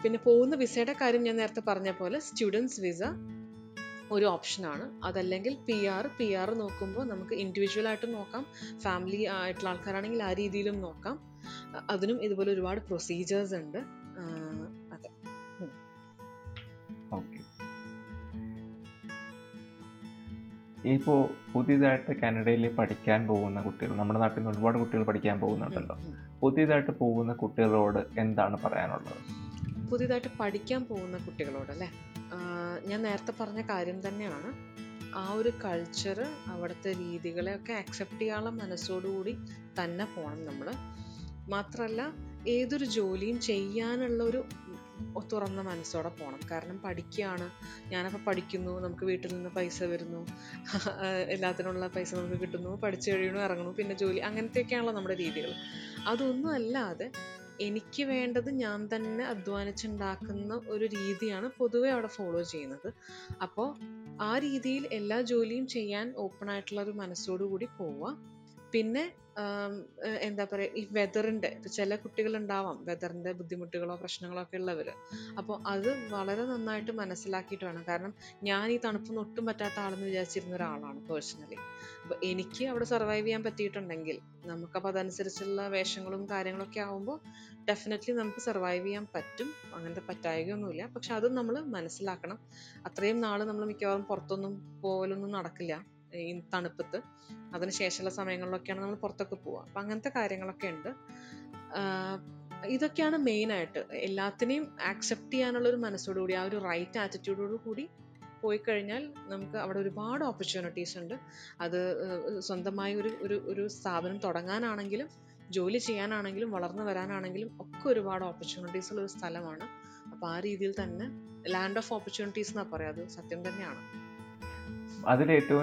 പിന്നെ പോകുന്ന വിസയുടെ കാര്യം ഞാൻ നേരത്തെ പറഞ്ഞ പോലെ സ്റ്റുഡൻസ് വിസ ഒരു ഓപ്ഷനാണ് അതല്ലെങ്കിൽ പി ആർ പി ആർ നോക്കുമ്പോൾ നമുക്ക് ഇൻഡിവിജ്വൽ ആയിട്ട് നോക്കാം. ഫാമിലി ആയിട്ടുള്ള ആൾക്കാരാണെങ്കിൽ ആ രീതിയിലും നോക്കാം. അതിനും ഇതുപോലെ ഒരുപാട് പ്രൊസീജിയേഴ്സ് ഉണ്ട്. അതെ. ഇപ്പോൾ പുതിയതായിട്ട് കാനഡയിൽ പഠിക്കാൻ പോകുന്ന കുട്ടികൾ നമ്മുടെ നാട്ടിൽ നിന്ന് ഒരുപാട് കുട്ടികൾ പഠിക്കാൻ പോകുന്നുണ്ടല്ലോ. പുതിയതായിട്ട് പോകുന്ന കുട്ടികളോട് എന്താണ് പറയാനുള്ളത്? പുതിയതായിട്ട് പഠിക്കാൻ പോകുന്ന കുട്ടികളോട് അല്ലേ? ഞാൻ നേരത്തെ പറഞ്ഞ കാര്യം തന്നെയാണ്. ആ ഒരു കൾച്ചർ അവിടുത്തെ രീതികളെയൊക്കെ അക്സെപ്റ്റ് ചെയ്യാനുള്ള മനസ്സോടുകൂടി തന്നെ പോകണം നമ്മൾ മാത്രമല്ല ഏതൊരു ജോലിയും ചെയ്യാനുള്ള ഒരു തുറന്ന മനസ്സോടെ പോകണം കാരണം പഠിക്കുകയാണ്. ഞാനപ്പോൾ പഠിക്കുന്നു നമുക്ക് വീട്ടിൽ നിന്ന് പൈസ വരുന്നു. എല്ലാത്തിനുള്ള പൈസ നമുക്ക് കിട്ടുന്നു. പഠിച്ചു കഴിയണു ഇറങ്ങണു പിന്നെ ജോലി. അങ്ങനത്തെയൊക്കെയാണല്ലോ നമ്മുടെ രീതികൾ അതൊന്നും അല്ലാതെ എനിക്ക് വേണ്ടത് ഞാൻ തന്നെ അധ്വാനിച്ചുണ്ടാക്കുന്ന ഒരു രീതിയാണ് പൊതുവെ അവിടെ ഫോളോ ചെയ്യുന്നത്. അപ്പോൾ ആ രീതിയിൽ എല്ലാ ജോലിയും ചെയ്യാൻ ഓപ്പൺ ആയിട്ടുള്ള ഒരു മനസ്സോടു കൂടി പോവുക. പിന്നെ എന്താ പറയുക ഈ വെതറിന്റെ ചില കുട്ടികളുണ്ടാവാം വെതറിന്റെ ബുദ്ധിമുട്ടുകളോ പ്രശ്നങ്ങളോ ഒക്കെ ഉള്ളവർ അപ്പോൾ അത് വളരെ നന്നായിട്ട് മനസ്സിലാക്കിയിട്ട് വേണം. കാരണം ഞാൻ ഈ തണുപ്പൊന്നും ഒട്ടും പറ്റാത്ത ആളെന്ന് വിചാരിച്ചിരുന്ന ഒരാളാണ് പേഴ്സണലി അപ്പോൾ എനിക്ക് അവിടെ സർവൈവ് ചെയ്യാൻ പറ്റിയിട്ടുണ്ടെങ്കിൽ നമുക്കപ്പോൾ അതനുസരിച്ചുള്ള വേഷങ്ങളും കാര്യങ്ങളൊക്കെ ആകുമ്പോൾ ഡെഫിനറ്റ്ലി നമുക്ക് സർവൈവ് ചെയ്യാൻ പറ്റും. അങ്ങനത്തെ പറ്റായകയൊന്നുമില്ല. പക്ഷെ അതും നമ്മൾ മനസ്സിലാക്കണം. അത്രയും നാൾ നമ്മൾ മിക്കവാറും പുറത്തൊന്നും പോകലൊന്നും നടക്കില്ല. ഈ തണുപ്പത്ത്. അതിനുശേഷമുള്ള സമയങ്ങളിലൊക്കെയാണ് നമ്മൾ പുറത്തൊക്കെ പോവുക. അപ്പം അങ്ങനത്തെ കാര്യങ്ങളൊക്കെ ഉണ്ട്. ഇതൊക്കെയാണ് മെയിനായിട്ട് എല്ലാത്തിനെയും ആക്സെപ്റ്റ് ചെയ്യാനുള്ള ഒരു മനസ്സോടുകൂടി ആ ഒരു റൈറ്റ് ആറ്റിറ്റ്യൂഡോട് കൂടി പോയി കഴിഞ്ഞാൽ നമുക്ക് അവിടെ ഒരുപാട് ഓപ്പർച്യൂണിറ്റീസ് ഉണ്ട്. അത് സ്വന്തമായി ഒരു ഒരു ഒരു സ്ഥാപനം തുടങ്ങാനാണെങ്കിലും ജോലി ചെയ്യാനാണെങ്കിലും വളർന്നു വരാനാണെങ്കിലും ഒക്കെ ഒരുപാട് ഓപ്പർച്യൂണിറ്റീസ് ഉള്ള ഒരു സ്ഥലമാണ്. അപ്പോൾ ആ രീതിയിൽ തന്നെ ലാൻഡ് ഓഫ് ഓപ്പർച്യൂണിറ്റീസ് എന്നാ പറയുക അത് സത്യം തന്നെയാണ്.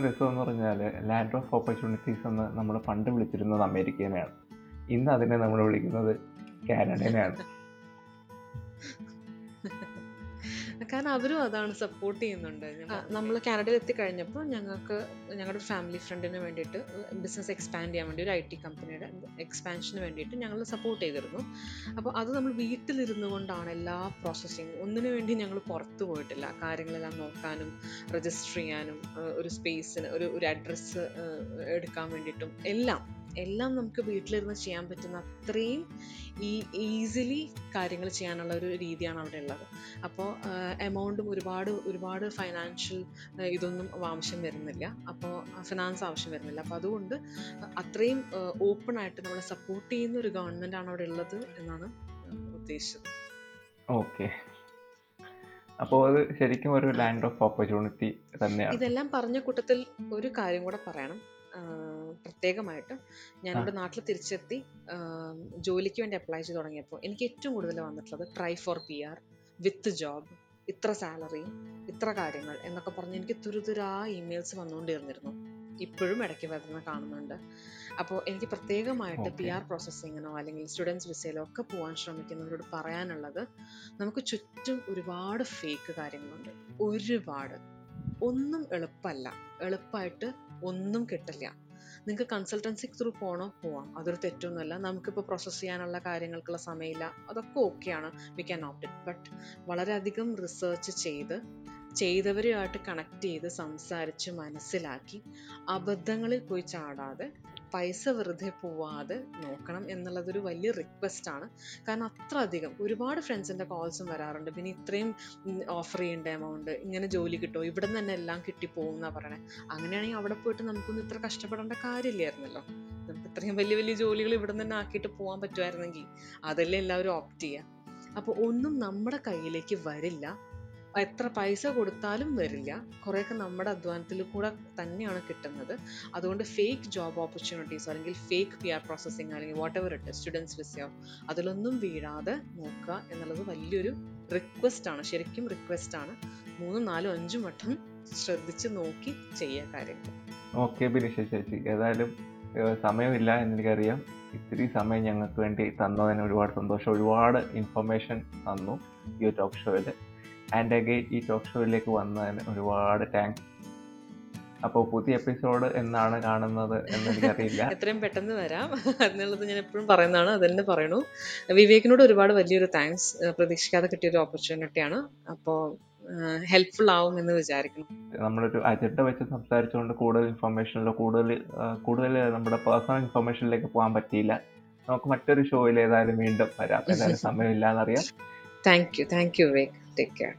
രസം എന്ന് പറഞ്ഞാൽ ലാൻഡ് ഓഫ് ഓപ്പർച്യൂണിറ്റീസ് എന്ന് നമ്മൾ പണ്ട് വിളിച്ചിരുന്നത് അമേരിക്കനെയാണ്. ഇന്ന് അതിനെ നമ്മൾ വിളിക്കുന്നത് കാനഡനെയാണ്. കാരണം അവരും അതാണ് സപ്പോർട്ട് ചെയ്യുന്നുണ്ട്. നമ്മൾ കാനഡയിൽ എത്തിക്കഴിഞ്ഞപ്പോൾ ഞങ്ങൾക്ക് ഞങ്ങളുടെ ഫാമിലി ഫ്രണ്ടിന് വേണ്ടിയിട്ട് ബിസിനസ് എക്സ്പാൻഡ് ചെയ്യാൻ വേണ്ടി ഒരു ഐ ടി കമ്പനിയുടെ എക്സ്പാൻഷന് വേണ്ടിയിട്ട് ഞങ്ങൾ സപ്പോർട്ട് ചെയ്തിരുന്നു. അപ്പോൾ അത് നമ്മൾ വീട്ടിലിരുന്നു കൊണ്ടാണ് എല്ലാ പ്രോസസ്സിങ് ഒന്നിനു വേണ്ടി ഞങ്ങൾ പുറത്തു പോയിട്ടില്ല. കാര്യങ്ങളെല്ലാം നോക്കാനും രജിസ്റ്റർ ചെയ്യാനും ഒരു സ്പേസിന് ഒരു ഒരു അഡ്രസ്സ് എടുക്കാൻ വേണ്ടിയിട്ടും എല്ലാം എല്ലാം നമുക്ക് വീട്ടിലിരുന്ന് ചെയ്യാൻ പറ്റുന്ന അത്രയും ഈ ഈസിലി കാര്യങ്ങൾ ചെയ്യാനുള്ള ഒരു രീതിയാണ് അവിടെ ഉള്ളത്. അപ്പോൾ എമൗണ്ടും ഒരുപാട് ഒരുപാട് ഫൈനാൻഷ്യൽ ഇതൊന്നും ആവശ്യം വരുന്നില്ല. അപ്പോൾ ഫിനാൻസ് ആവശ്യം വരുന്നില്ല. അപ്പോൾ അതുകൊണ്ട് അത്രയും ഓപ്പൺ ആയിട്ട് നമ്മളെ സപ്പോർട്ട് ചെയ്യുന്ന ഒരു ഗവൺമെന്റ് ആണ് അവിടെ ഉള്ളത് എന്നാണ് ഉദ്ദേശിച്ചത്. ഓക്കെ. അപ്പോൾ അത് ശരിക്കും ഒരു ലാൻഡ് ഓഫ് ഓപ്പർച്യൂണിറ്റി തന്നെയാണ്. ഇതെല്ലാം പറഞ്ഞ കൂട്ടത്തിൽ ഒരു കാര്യം കൂടെ പറയണം. പ്രത്യേകമായിട്ട് ഞാൻ ഞാനിവിടെ നാട്ടിൽ തിരിച്ചെത്തി ജോലിക്ക് വേണ്ടി അപ്ലൈ ചെയ്ത് തുടങ്ങിയപ്പോൾ എനിക്ക് ഏറ്റവും കൂടുതൽ വന്നിട്ടുള്ളത് try for P R with job ഇത്ര സാലറി ഇത്ര കാര്യങ്ങൾ എന്നൊക്കെ പറഞ്ഞ് എനിക്ക് തുരുതുരാ ഇമെയിൽസ് വന്നുകൊണ്ടിരുന്നിരുന്നു ഇപ്പോഴും ഇടയ്ക്ക് വരുന്ന കാണുന്നുണ്ട്. അപ്പോൾ എനിക്ക് പ്രത്യേകമായിട്ട് പി. ആർ പ്രോസസ്സിങ്ങിനോ അല്ലെങ്കിൽ സ്റ്റുഡൻസ് വിസയിലോ ഒക്കെ പോകാൻ ശ്രമിക്കുന്നവരോട് പറയാനുള്ളത് നമുക്ക് ചുറ്റും ഒരുപാട് ഫേക്ക് കാര്യങ്ങളുണ്ട്. ഒരുപാട്. ഒന്നും എളുപ്പമല്ല. എളുപ്പമായിട്ട് ഒന്നും കിട്ടില്ല നിങ്ങൾക്ക് കൺസൾട്ടൻസി ത്രൂ പോകണോ പോവാം. അതൊരു തെറ്റൊന്നുമല്ല. നമുക്കിപ്പോൾ പ്രോസസ്സ് ചെയ്യാനുള്ള കാര്യങ്ങൾക്കുള്ള സമയമില്ല. അതൊക്കെ ഓക്കെയാണ് we can opt it but വളരെയധികം റിസർച്ച് ചെയ്ത് ചെയ്തവരുമായിട്ട് കണക്ട് ചെയ്ത് സംസാരിച്ച് മനസ്സിലാക്കി അബദ്ധങ്ങളിൽ പോയി ചാടാതെ പൈസ വെറുതെ പോവാതെ നോക്കണം എന്നുള്ളതൊരു വലിയ റിക്വസ്റ്റ് ആണ്. കാരണം അത്ര അധികം ഒരുപാട് ഫ്രണ്ട്സിന്റെ കോൾസും വരാറുണ്ട്. പിന്നെ ഇത്രയും ഓഫർ ചെയ്യേണ്ട എമൗണ്ട് ഇങ്ങനെ ജോലി കിട്ടുമോ ഇവിടെ തന്നെ എല്ലാം കിട്ടിപ്പോകും എന്നാണ് പറയണേ. അങ്ങനെയാണെങ്കിൽ അവിടെ പോയിട്ട് നമുക്കൊന്നും ഇത്ര കഷ്ടപ്പെടേണ്ട കാര്യമില്ലായിരുന്നല്ലോ. നമുക്ക് ഇത്രയും വലിയ വലിയ ജോലികൾ ഇവിടെ തന്നെ ആക്കിയിട്ട് പോകാൻ പറ്റുമായിരുന്നെങ്കിൽ അതല്ലേ എല്ലാവരും ഓപ്റ്റ് ചെയ്യുക അപ്പോൾ ഒന്നും നമ്മുടെ കയ്യിലേക്ക് വരില്ല. എത്ര പൈസ കൊടുത്താലും വരില്ല. കുറേയൊക്കെ നമ്മുടെ അധ്വാനത്തിൽ കൂടെ തന്നെയാണ് കിട്ടുന്നത്. അതുകൊണ്ട് ഫേക്ക് ജോബ് ഓപ്പർച്യൂണിറ്റീസ് അല്ലെങ്കിൽ ഫേക്ക് പി ആർ പ്രോസസ്സിങ് അല്ലെങ്കിൽ വാട്ട് എവർ ഇട്ട് സ്റ്റുഡൻസ് വിസയോ അതിലൊന്നും വീഴാതെ നോക്കുക എന്നുള്ളത് വലിയൊരു റിക്വസ്റ്റ് ആണ്. ശരിക്കും റിക്വസ്റ്റ് ആണ്. മൂന്നും നാലും അഞ്ചും വട്ടം ശ്രദ്ധിച്ച് നോക്കി ചെയ്യുക കാര്യങ്ങൾ. ഓക്കെ ബിനിഷ ചേച്ചി ഏതായാലും സമയമില്ല എന്നെനിക്കറിയാം. ഇത്തിരി സമയം ഞങ്ങൾക്ക് വേണ്ടി തന്നതിന് ഒരുപാട് സന്തോഷം. ഒരുപാട് ഇൻഫർമേഷൻ തന്നു ഈ ഒരു ടോക്ക് ഷോയിൽ ആൻഡ് അഗൈൻ ഈ ടോക്ക് ഷോയിലേക്ക് വന്നതിന് ഒരുപാട് താങ്ക്സ് അപ്പോൾ പുതിയ എപ്പിസോഡ് എന്നാണ് കാണുന്നത് എന്ന് എനിക്കറിയില്ല എത്രയും പെട്ടെന്ന് വരാം. എന്നുള്ളത് ഞാൻ എപ്പോഴും പറയുന്നതാണ് അത് തന്നെ പറയണു. വിവേകിനോട് ഒരുപാട് വലിയൊരു താങ്ക്സ് പ്രതീക്ഷിക്കാതെ കിട്ടിയൊരു ഓപ്പർച്യൂണിറ്റിയാണ് അപ്പോൾ ഹെൽപ്ഫുൾ ആവും എന്ന് വിചാരിക്കുന്നു. നമ്മളൊരു അജണ്ട വെച്ച് സംസാരിച്ചുകൊണ്ട് കൂടുതൽ ഇൻഫർമേഷനിലോ കൂടുതൽ കൂടുതൽ നമ്മുടെ പേഴ്സണൽ ഇൻഫർമേഷനിലേക്ക് പോകാൻ പറ്റിയില്ല. നമുക്ക് മറ്റൊരു ഷോയിൽ ഏതായാലും വീണ്ടും വരാം. ഏതായാലും സമയമില്ലാന്നറിയാം. Thank you thank you Vivek take care